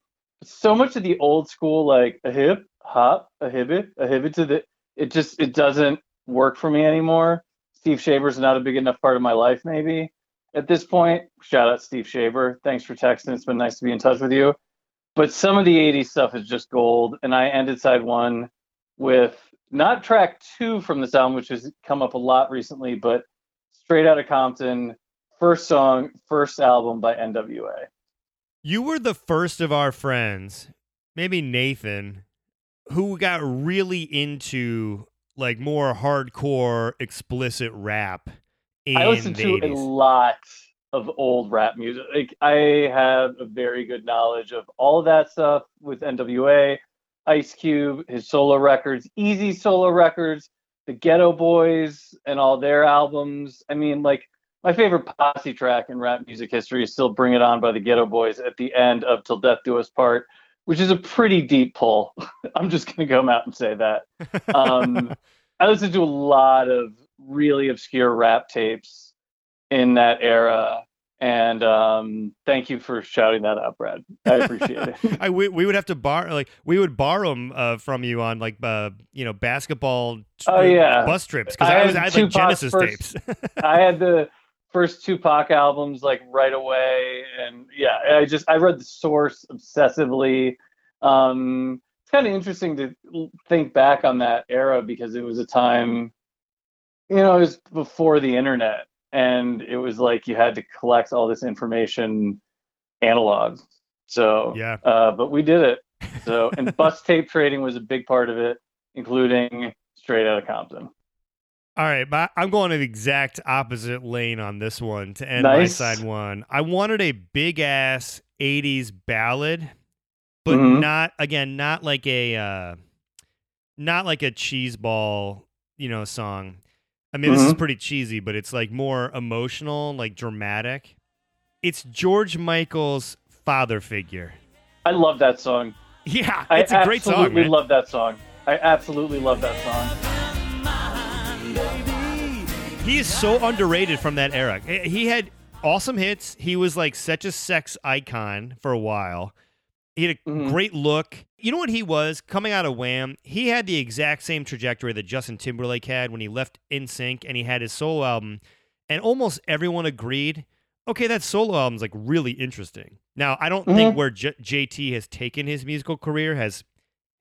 So much of the old school, like a hip hop, a hibbit, a hibbit to the, it just it doesn't work for me anymore. Steve Shaber's not a big enough part of my life, maybe at this point. Shout out Steve Shaver. Thanks for texting. It's been nice to be in touch with you. But some of the 80s stuff is just gold. And I ended side one with not track two from this album, which has come up a lot recently, but straight out of Compton, first song, first album by NWA. You were the first of our friends, maybe Nathan, who got really into like more hardcore, explicit rap. In I listened to a lot of old rap music. Like I have a very good knowledge of all of that stuff with NWA, Ice Cube, his solo records, Easy solo records, the Geto Boys, and all their albums. I mean, like my favorite posse track in rap music history is still "Bring It On" by the Geto Boys at the end of "Till Death Do Us Part," which is a pretty deep pull. I'm just gonna come out and say that. Um, I listened to a lot of really obscure rap tapes in that era. And um, thank you for shouting that out, Brad. I appreciate it. I we, we would have to borrow like we would borrow them uh, from you on like uh, you know basketball Oh, yeah. bus trips because I I, was I had like Genesis first- tapes. I had the first Tupac albums like right away, and yeah, I just I read the source obsessively. Um, it's kind of interesting to think back on that era because it was a time, you know, it was before the internet, and it was like you had to collect all this information analog. So Yeah. uh, but we did it. So and bus tape trading was a big part of it, including straight out of Compton. All right, but I'm going to the exact opposite lane on this one to end Nice. my side one. I wanted a big ass 80s ballad, but Mhm. not again, not like a uh not like a cheese ball, you know, song. I mean, this is Mhm. pretty cheesy, but it's like more emotional, like dramatic. It's George Michael's father figure. I love that song. Yeah, it's a great song, absolutely man. love that song. I absolutely love that song. He is so underrated from that era. He had awesome hits. He was like such a sex icon for a while. He had a Mhm. great look. You know what he was coming out of Wham? He had the exact same trajectory that Justin Timberlake had when he left NSYNC and he had his solo album. And almost everyone agreed, okay, that solo album's like really interesting. Now, I don't think Mhm. where J- JT has taken his musical career has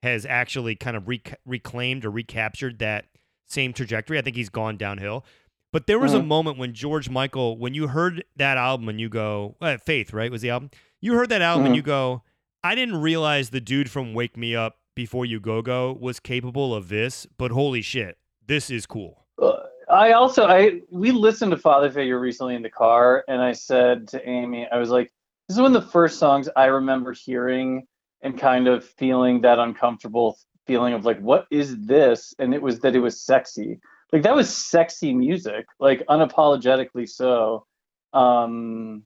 has actually kind of rec- reclaimed or recaptured that same trajectory. I think he's gone downhill. But there was a Mhm. moment when George Michael, when you heard that album and you go, uh, Faith, right, was the album? You heard that album and Mhm. you go, I didn't realize the dude from Wake Me Up Before You Go Go was capable of this, but holy shit, this is cool. Uh, I also I we listened to Father Figure recently in the car, and I said to Amy, I was like, "This is one of the first songs I remember hearing and kind of feeling that uncomfortable feeling of like, what is this?" And it was that it was sexy, like that was sexy music, like unapologetically so. Um,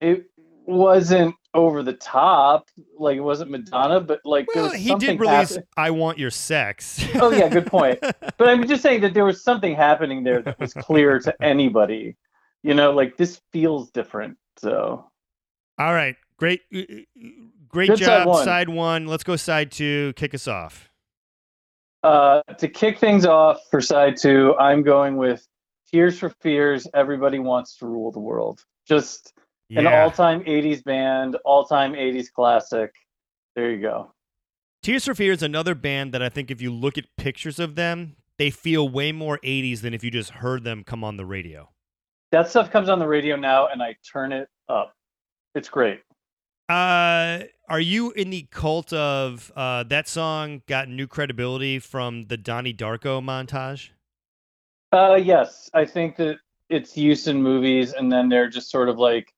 it wasn't over the top, like it wasn't Madonna, but like there Well, was he something did release happen- I Want Your Sex. Oh yeah, good point. But I'm just saying that there was something happening there that was clear to anybody. You know, like this feels different. So All right, great, uh, uh, great Good side job, one. side one. Let's go side two. Kick us off. Uh, to kick things off for side two, I'm going with Tears for Fears. Everybody wants to rule the world. Just an all-time '80s band, all-time '80s classic. There you go. Tears for Fears, another band that I think if you look at pictures of them, they feel way more 80s than if you just heard them come on the radio. That stuff comes on the radio now, and I turn it up. It's great. Uh, are you in the cult of uh, that song got new credibility from the Donnie Darko montage? Uh, yes, I think that it's used in movies, and then they're just sort of like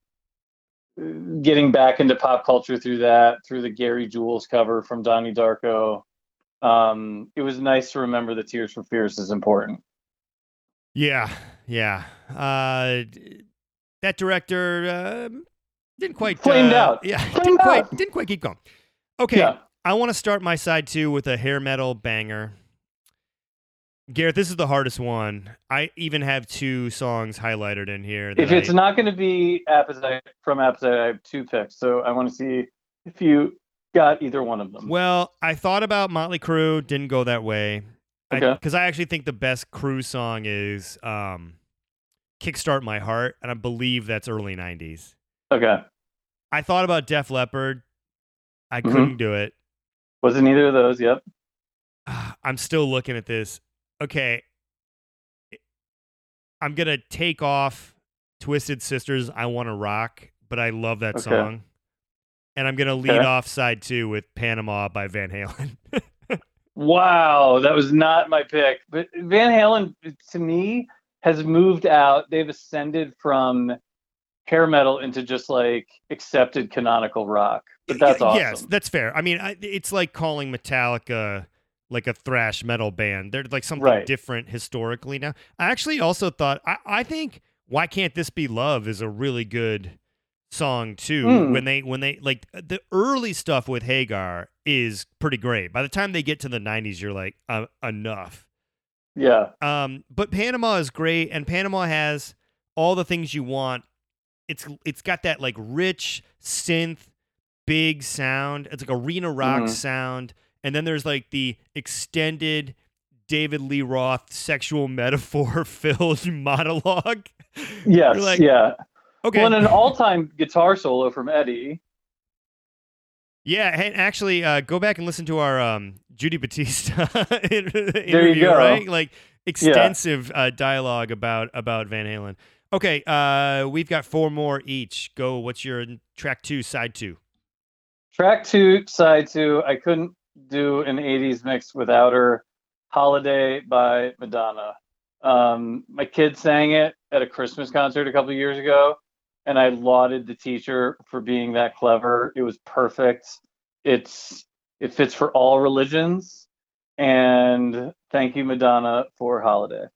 uh, getting back into pop culture through that, through the Gary Jules cover from Donnie Darko. Um, it was nice to remember that Tears for Fears is important. Yeah, yeah. Uh, that director uh, didn't quite Flamed uh, out. Yeah, Flamed didn't quite out. didn't quite keep going. Okay, Yeah. I want to start my side two with a hair metal banger. Gareth, this is the hardest one. I even have two songs highlighted in here. If it's I- not going to be Appetite from Appetite, I have two picks, so I want to see if you got either one of them. well, I thought about Motley Crue, didn't go that way. Okay. Because I, actually think the best Crue song is um, "Kickstart My Heart," and I believe that's early '90s. Okay, I thought about Def Leppard. I Mhm. couldn't do it. wasn't either of those. Yep. Ah, I'm still looking at this. Okay. I'm going to take off Twisted Sisters, I Want to Rock, but I love that Okay. song. And I'm going to lead Okay. off side two with Panama by Van Halen. Wow, that was not my pick. But Van Halen, to me, has moved out. They've ascended from hair metal into just like accepted canonical rock. But that's awesome. Yes, that's fair. I mean, I, it's like calling Metallica like a thrash metal band. They're like something Right. different historically now. I actually also thought I, I think Why Can't This Be Love is a really good song too. Hmm. When they when they like the early stuff with Hagar is pretty great. By the time they get to the 90s you're like uh, enough. Yeah. Um, but Panama is great, and Panama has all the things you want. It's it's got that like rich synth, big sound. It's like arena rock Mhm. sound, and then there's like the extended David Lee Roth sexual metaphor filled monologue. Yes. Like, yeah. okay, Well, and an all-time guitar solo from Eddie. Yeah, and actually, uh, go back and listen to our um, Judy Battista interview. There you go. Right, like extensive uh, dialogue about about Van Halen. Okay, uh, we've got four more each. Go. What's your track two, side two? Track two, side two. I couldn't do an '80s mix without her. "Holiday" by Madonna. Um, my kid sang it at a Christmas concert a couple years ago, and I lauded the teacher for being that clever. It was perfect. It's it fits for all religions, and thank you, Madonna, for "Holiday."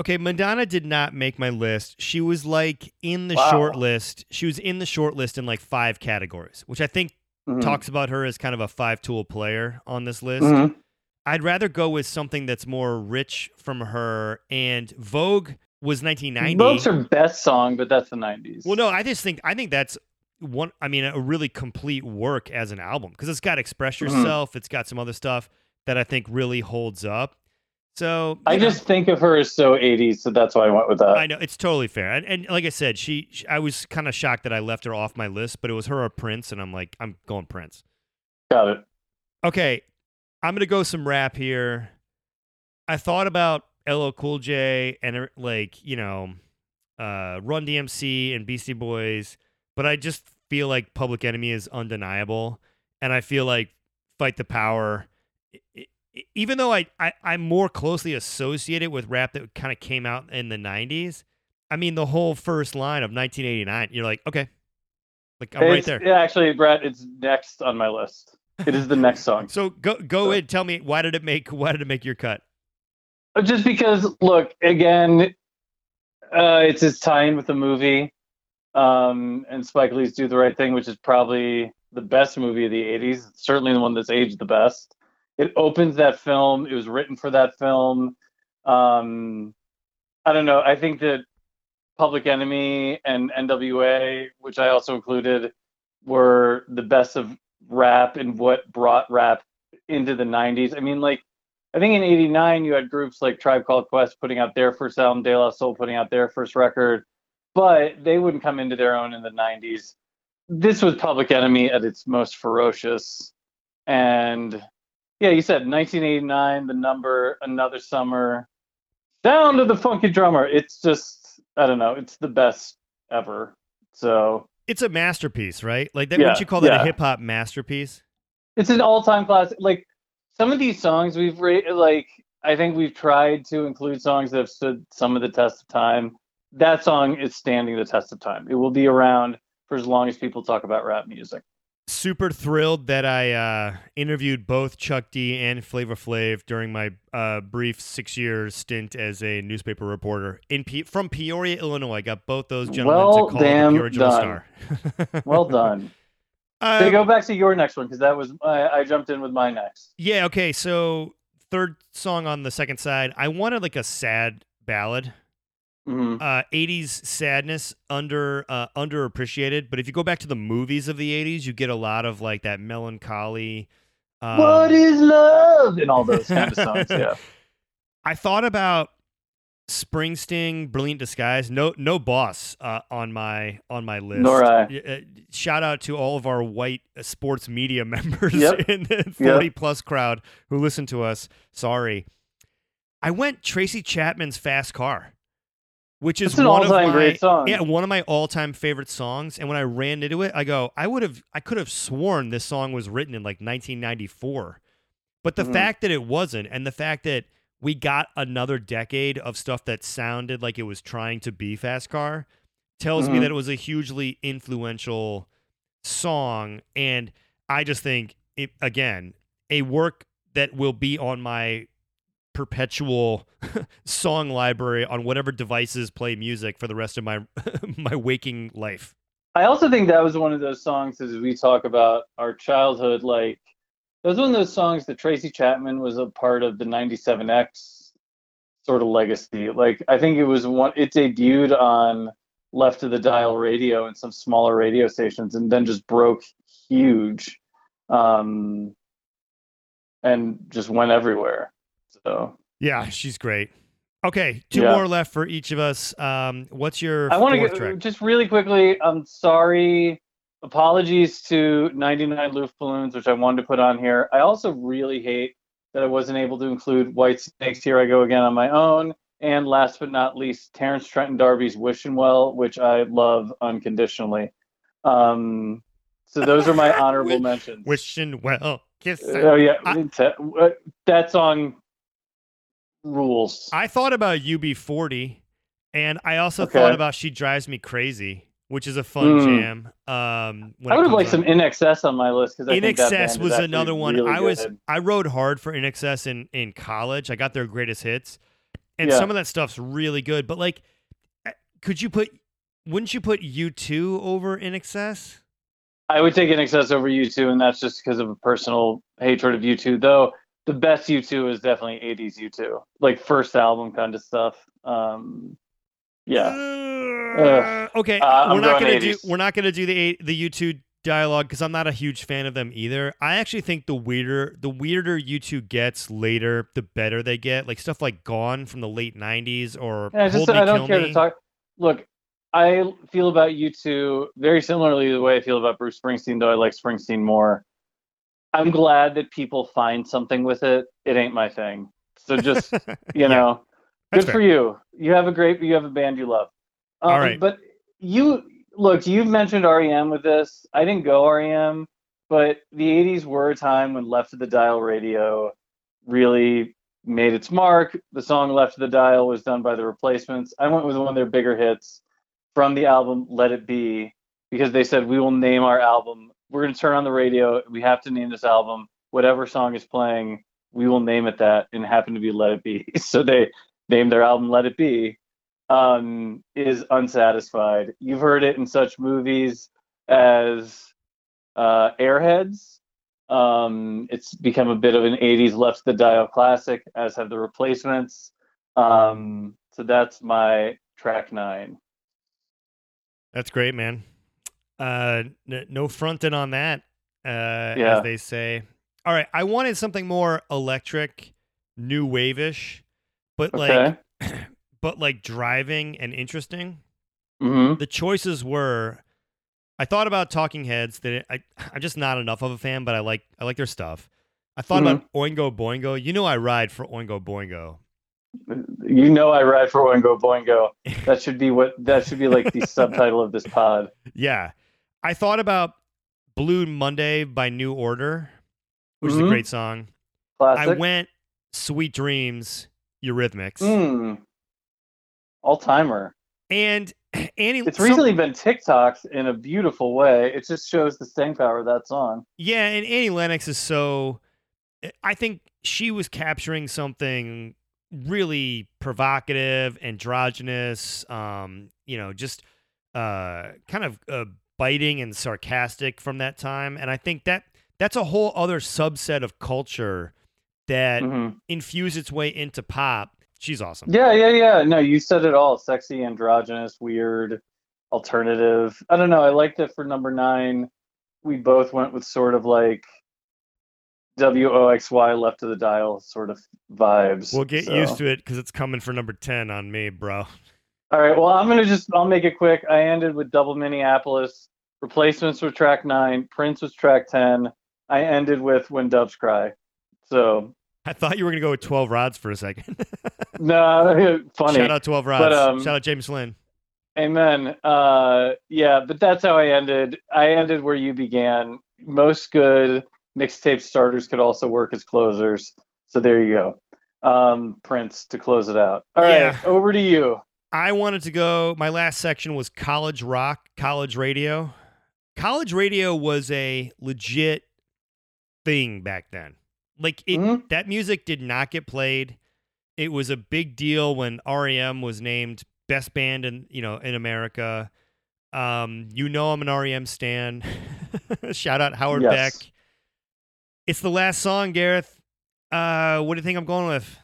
Okay, Madonna did not make my list. She was like in the Wow. short list. She was in the short list in like five categories, which I think Mhm. talks about her as kind of a five tool player on this list. Mhm. I'd rather go with something that's more rich from her. And Vogue was 1990. Vogue's her best song, but that's the '90s. Well, no, I just think I think that's one. I mean, a really complete work as an album because it's got "Express Mhm. Yourself." It's got some other stuff that I think really holds up. So I know, just think of her as so '80s, so that's why I went with that. I know it's totally fair, and, and like I said, she, she I was kind of shocked that I left her off my list, but it was her or Prince, and I'm like, I'm going Prince. Got it. Okay, I'm gonna go some rap here. I thought about LL Cool J and er, like you know, uh, Run DMC and Beastie Boys, but I just feel like Public Enemy is undeniable, and I feel like Fight the Power. Even though I, I I'm more closely associated with rap that kind of came out in the '90s, I mean the whole first line of 1989. You're like, okay, like I'm right there. Yeah, actually, Brett, it's next on my list. It is the next song. So go go So- in. Tell me why did it make why did it make your cut? Uh, Just because, look, again, uh, it's his tie-in with the movie, um, and Spike Lee's "Do the Right Thing," which is probably the best movie of the '80s. Certainly the one that's aged the best. It opens that film. It was written for that film. Um, I don't know. I think that Public Enemy and NWA, which I also included, were the best of rap and what brought rap into the 90s. I mean, like, I think in 89, you had groups like Tribe Called Quest putting out their first album, De La Soul putting out their first record, but they wouldn't come into their own in the 90s. This was Public Enemy at its most ferocious. And yeah, you said 1989, the number, another summer, down to the funky drummer. It's just, I don't know, it's the best ever. So It's a masterpiece, right? Like that. Yeah, Wouldn't you call that a hip hop masterpiece? it's an all-time classic. Like some of these songs we've ra- like I think we've tried to include songs that have stood some of the test of time. That song is standing the test of time. It will be around for as long as people talk about rap music. Super thrilled that I uh, interviewed both Chuck D and Flavor Flav during my uh, brief six-year stint as a newspaper reporter in Pe- from Peoria, Illinois. I got both those gentlemen Well to call damn the Journal done. Star. Well done. Uh, so go back to your next one because that was I, I jumped in with my next. Yeah, okay. So third song on the second side, I wanted like a sad ballad. Mhm. Uh 80s sadness under uh underappreciated, but if you go back to the movies of the 80s, you get a lot of like that melancholy um, what is love and all those kind of songs. Yeah. I thought about Springsteen, Brilliant Disguise. No, no boss uh, on my on my list. Nor I. Y- uh, shout out to all of our white uh, sports media members Yep. in the forty plus crowd who listen to us. Sorry, I went Tracy Chapman's "Fast Car," which is one of my yeah one of my all time favorite songs. And when I ran into it, I go, I would have, I could have sworn this song was written in like 1994. But the Mhm. fact that it wasn't, and the fact that we got another decade of stuff that sounded like it was trying to be Fast Car, tells me Mhm. that it was a hugely influential song. And I just think, it, again, a work that will be on my perpetual song library on whatever devices play music for the rest of my my waking life. I also think that was one of those songs as we talk about our childhood, like that was one of those songs that Tracy Chapman was a part of the 97X sort of legacy. Like I think it was one it debuted on left of the dial radio and some smaller radio stations and then just broke huge. Um and just went everywhere. So Yeah, she's great. Okay, two Yeah. more left for each of us. Um, what's your I want to just really quickly. I'm sorry, apologies to 99 Luftballons, which I wanted to put on here. I also really hate that I wasn't able to include Whitesnake's. Here I go again on my own. And last but not least, Terence Trenton D'Arby's Wishing Well, which I love unconditionally. Um, so those are my honorable mentions. Wishing well. Kiss. Oh yeah, I- that song rules. I thought about UB40, and I also Okay. thought about She Drives Me Crazy, which is a fun Mm. jam. Um, I would have liked some INXS on my list because I INXS was another one. really I was good. I rode hard for INXS in in college. I got their greatest hits, and Yeah. some of that stuff's really good. But like, eh, could you put? Wouldn't you put U two over INXS? I would take INXS over U2, and that's just because of a personal hatred of U2. Though the best U2 is definitely 80s U2, like first album kind of stuff. Um, yeah, Uh, okay, Uh, we're not going gonna do we're not gonna do the eight, the U two dialogue because I'm not a huge fan of them either. I actually think the weirder the weirder U two gets later, the better they get. Like stuff like Gone from the late '90s or Yeah, I just Me, I don't care Me. to talk. Look, I feel about U2 very similarly to the way I feel about Bruce Springsteen, though I like Springsteen more. I'm glad that people find something with it. It ain't my thing. So just you know, that's good for you. You have a great, you have a band you love. Um, All right. But you look, you've mentioned REM with this. I didn't go REM, but the '80s were a time when Left of the Dial radio really made its mark. The song Left of the Dial was done by the Replacements. I went with one of their bigger hits from the album Let It Be because they said we will name our album. We're going to turn on the radio. We have to name this album. Whatever song is playing, we will name it that, and happen to be Let It Be. So they named their album Let It Be. Um, is unsatisfied. You've heard it in such movies as uh, Airheads. Um, it's become a bit of an 80s left the dial classic, as have the replacements. Um, so that's my track nine. That's great, man. Uh, n- no fronting on that, uh, Yeah. as they say. All right, I wanted something more electric, new wave-ish, but Okay. like, but like driving and interesting. hmm The choices were, I thought about Talking Heads. That I, I'm just not enough of a fan, but I like, I like their stuff. I thought Mhm. about Oingo Boingo. You know, I ride for Oingo Boingo. You know I ride for Oingo Boingo. That should be what that should be like the subtitle of this pod. Yeah. I thought about Blue Monday by New Order, which is a Mhm. great song. Classic. I went Sweet Dreams, Eurythmics. Mm. All timer. And Annie It's some- recently been TikToked in a beautiful way. It just shows the staying power of that song. Yeah, and Annie Lennox is so I think she was capturing something really provocative, androgynous, um, you know, just uh kind of uh, biting and sarcastic from that time. And I think that that's a whole other subset of culture that Mhm. infuse its way into pop. She's awesome. Yeah, yeah, yeah. No, you said it all. Sexy, androgynous, weird, alternative. I don't know. I liked it for number nine. We both went with sort of like W O X Y left of the dial sort of vibes. We'll get so. used to it because it's coming for number 10 on me, bro. All right. Well, I'm gonna just I'll make it quick. I ended with double Minneapolis. Replacements were track nine. Prince was track ten. I ended with When Doves Cry. So I thought you were going to go with 12 rods for a second. no, funny. Shout out 12 rods. um, Shout out James Flynn. Amen. Uh, yeah, but that's how I ended. I ended where you began. Most good mixtape starters could also work as closers. So there you go. Um, Prince to close it out. All right, Yeah. over to you. I wanted to go. My last section was college rock, college radio. College radio was a legit thing back then. Like it, Mhm. that music did not get played. It was a big deal when REM was named best band in you know in America. Um, you know I'm an REM stan. Shout out Howard Yes. Beck. It's the last song, Gareth. Uh, what do you think I'm going with?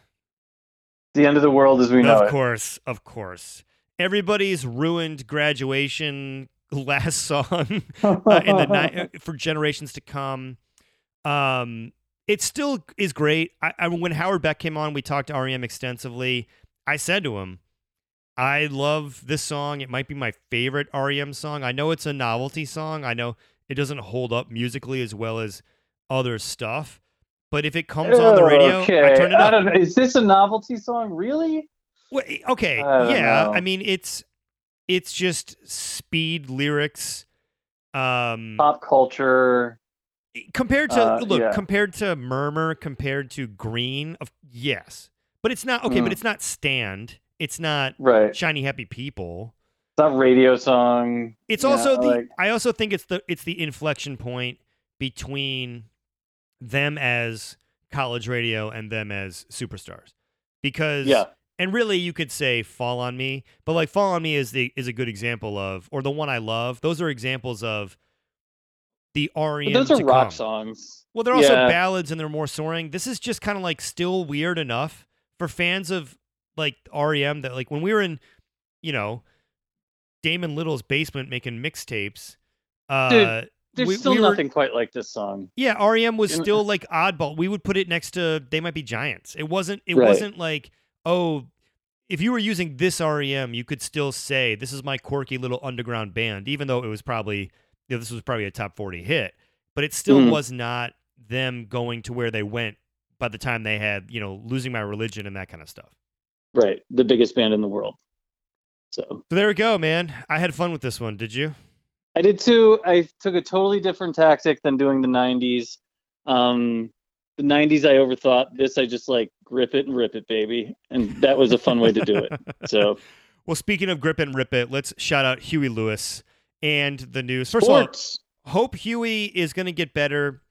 The end of the world as we know of it. course, of course. Everybody's ruined graduation last song uh, in the ni- for generations to come. Um, it still is great. I, I when Howard Beck came on, we talked to REM extensively. I said to him, I love this song. It might be my favorite REM song. I know it's a novelty song. I know it doesn't hold up musically as well as other stuff. But if it comes on the radio, okay. I turn it I up. Is this a novelty song? Really? Wait, okay, I yeah. know. I mean, it's it's just speed lyrics. Um, Pop culture. compared to Uh, look yeah. compared to murmur compared to green of yes but it's not okay but Mm. it's not stand it's not Right. shiny happy people It's not radio song. it's also the like- i also think it's the it's the inflection point between them as college radio and them as superstars because Yeah. and really you could say fall on me but like fall on me is the is a good example of or the one i love those are examples of the But REM those are rock come. songs. Well, they're also Yeah. ballads and they're more soaring. This is just kind of like still weird enough for fans of like REM that like when we were in, you know, Damon Little's basement making mixtapes. Uh, There's we- still we were- nothing quite like this song. yeah, REM was still like oddball. We would put it next to They Might Be Giants. It wasn't. It Right. wasn't like oh, if you were using this REM, you could still say this is my quirky little underground band, even though it was probably you know, this was probably a top forty hit. But it still Mhm. was not them going to where they went by the time they had you know losing my religion and that kind of stuff. Right. The biggest band in the world. So So there we go, man. I had fun with this one. Did you? I did too. I took a totally different tactic than doing the 90s. Um, the 90s, I overthought. This, I just like grip it and rip it, baby. And that was a fun way to do it. So, Well, speaking of grip and rip it, let's shout out Huey Lewis and the news. First of all, sports. Hope Huey is going to get better.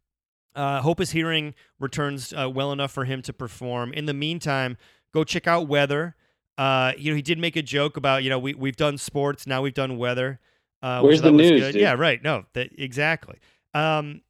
Uh, hope his hearing returns uh, well enough for him to perform. In the meantime, go check out weather. Uh, you know, he did make a joke about you know we we've done sports now we've done weather. Uh, Where's the news? Yeah, right. No, that exactly. Um,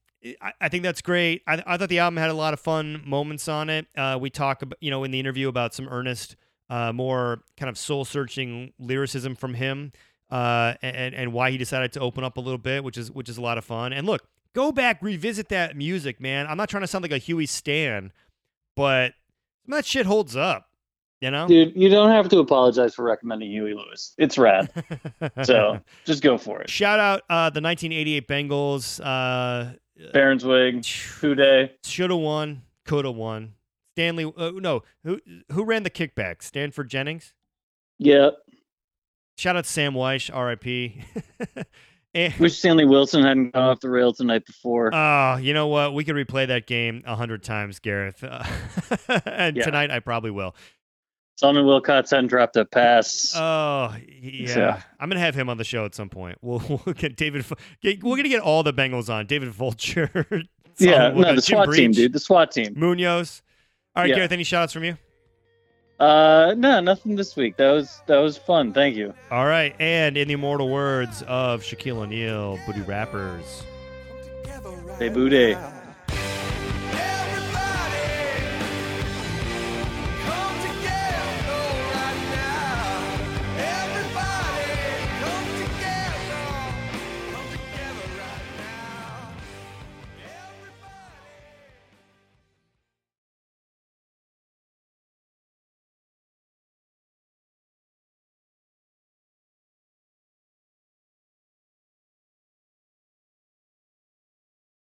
I, I think that's great. I, I thought the album had a lot of fun moments on it. Uh, we talk about you know in the interview about some earnest, uh, more kind of soul searching lyricism from him uh, and and why he decided to open up a little bit, which is which is a lot of fun. And look, go back, revisit that music, man. I'm not trying to sound like a Huey stan, but that shit holds up, you know. Dude, you don't have to apologize for recommending Huey Lewis. It's rad. So just go for it. shout out uh, the 1988 Bengals. Uh, Baronswig, Who Dey. should have won, could have won. Stanley, uh, no, who who ran the kickback? Stanford Jennings. Yeah. Shout out Sam Wyche, R.I.P. and, Wish Stanley Wilson hadn't gone off the rails the night before. Oh, you know what? We could replay that game a hundred times, Gareth. and Yeah. tonight I probably will. Solomon Wilcots hadn't dropped a pass. Oh, yeah. So- I'm gonna have him on the show at some point. We'll, we'll get David. Get, we're gonna get all the Bengals on. David Fulcher. yeah, no, the Jim SWAT team, dude. The SWAT team. Munoz. All right, Yeah. Gareth. Any shout outs from you? Uh, no, nothing this week. That was that was fun. Thank you. All right, and in the immortal words of Shaquille O'Neal, Booty Rappers. Hey, Booty.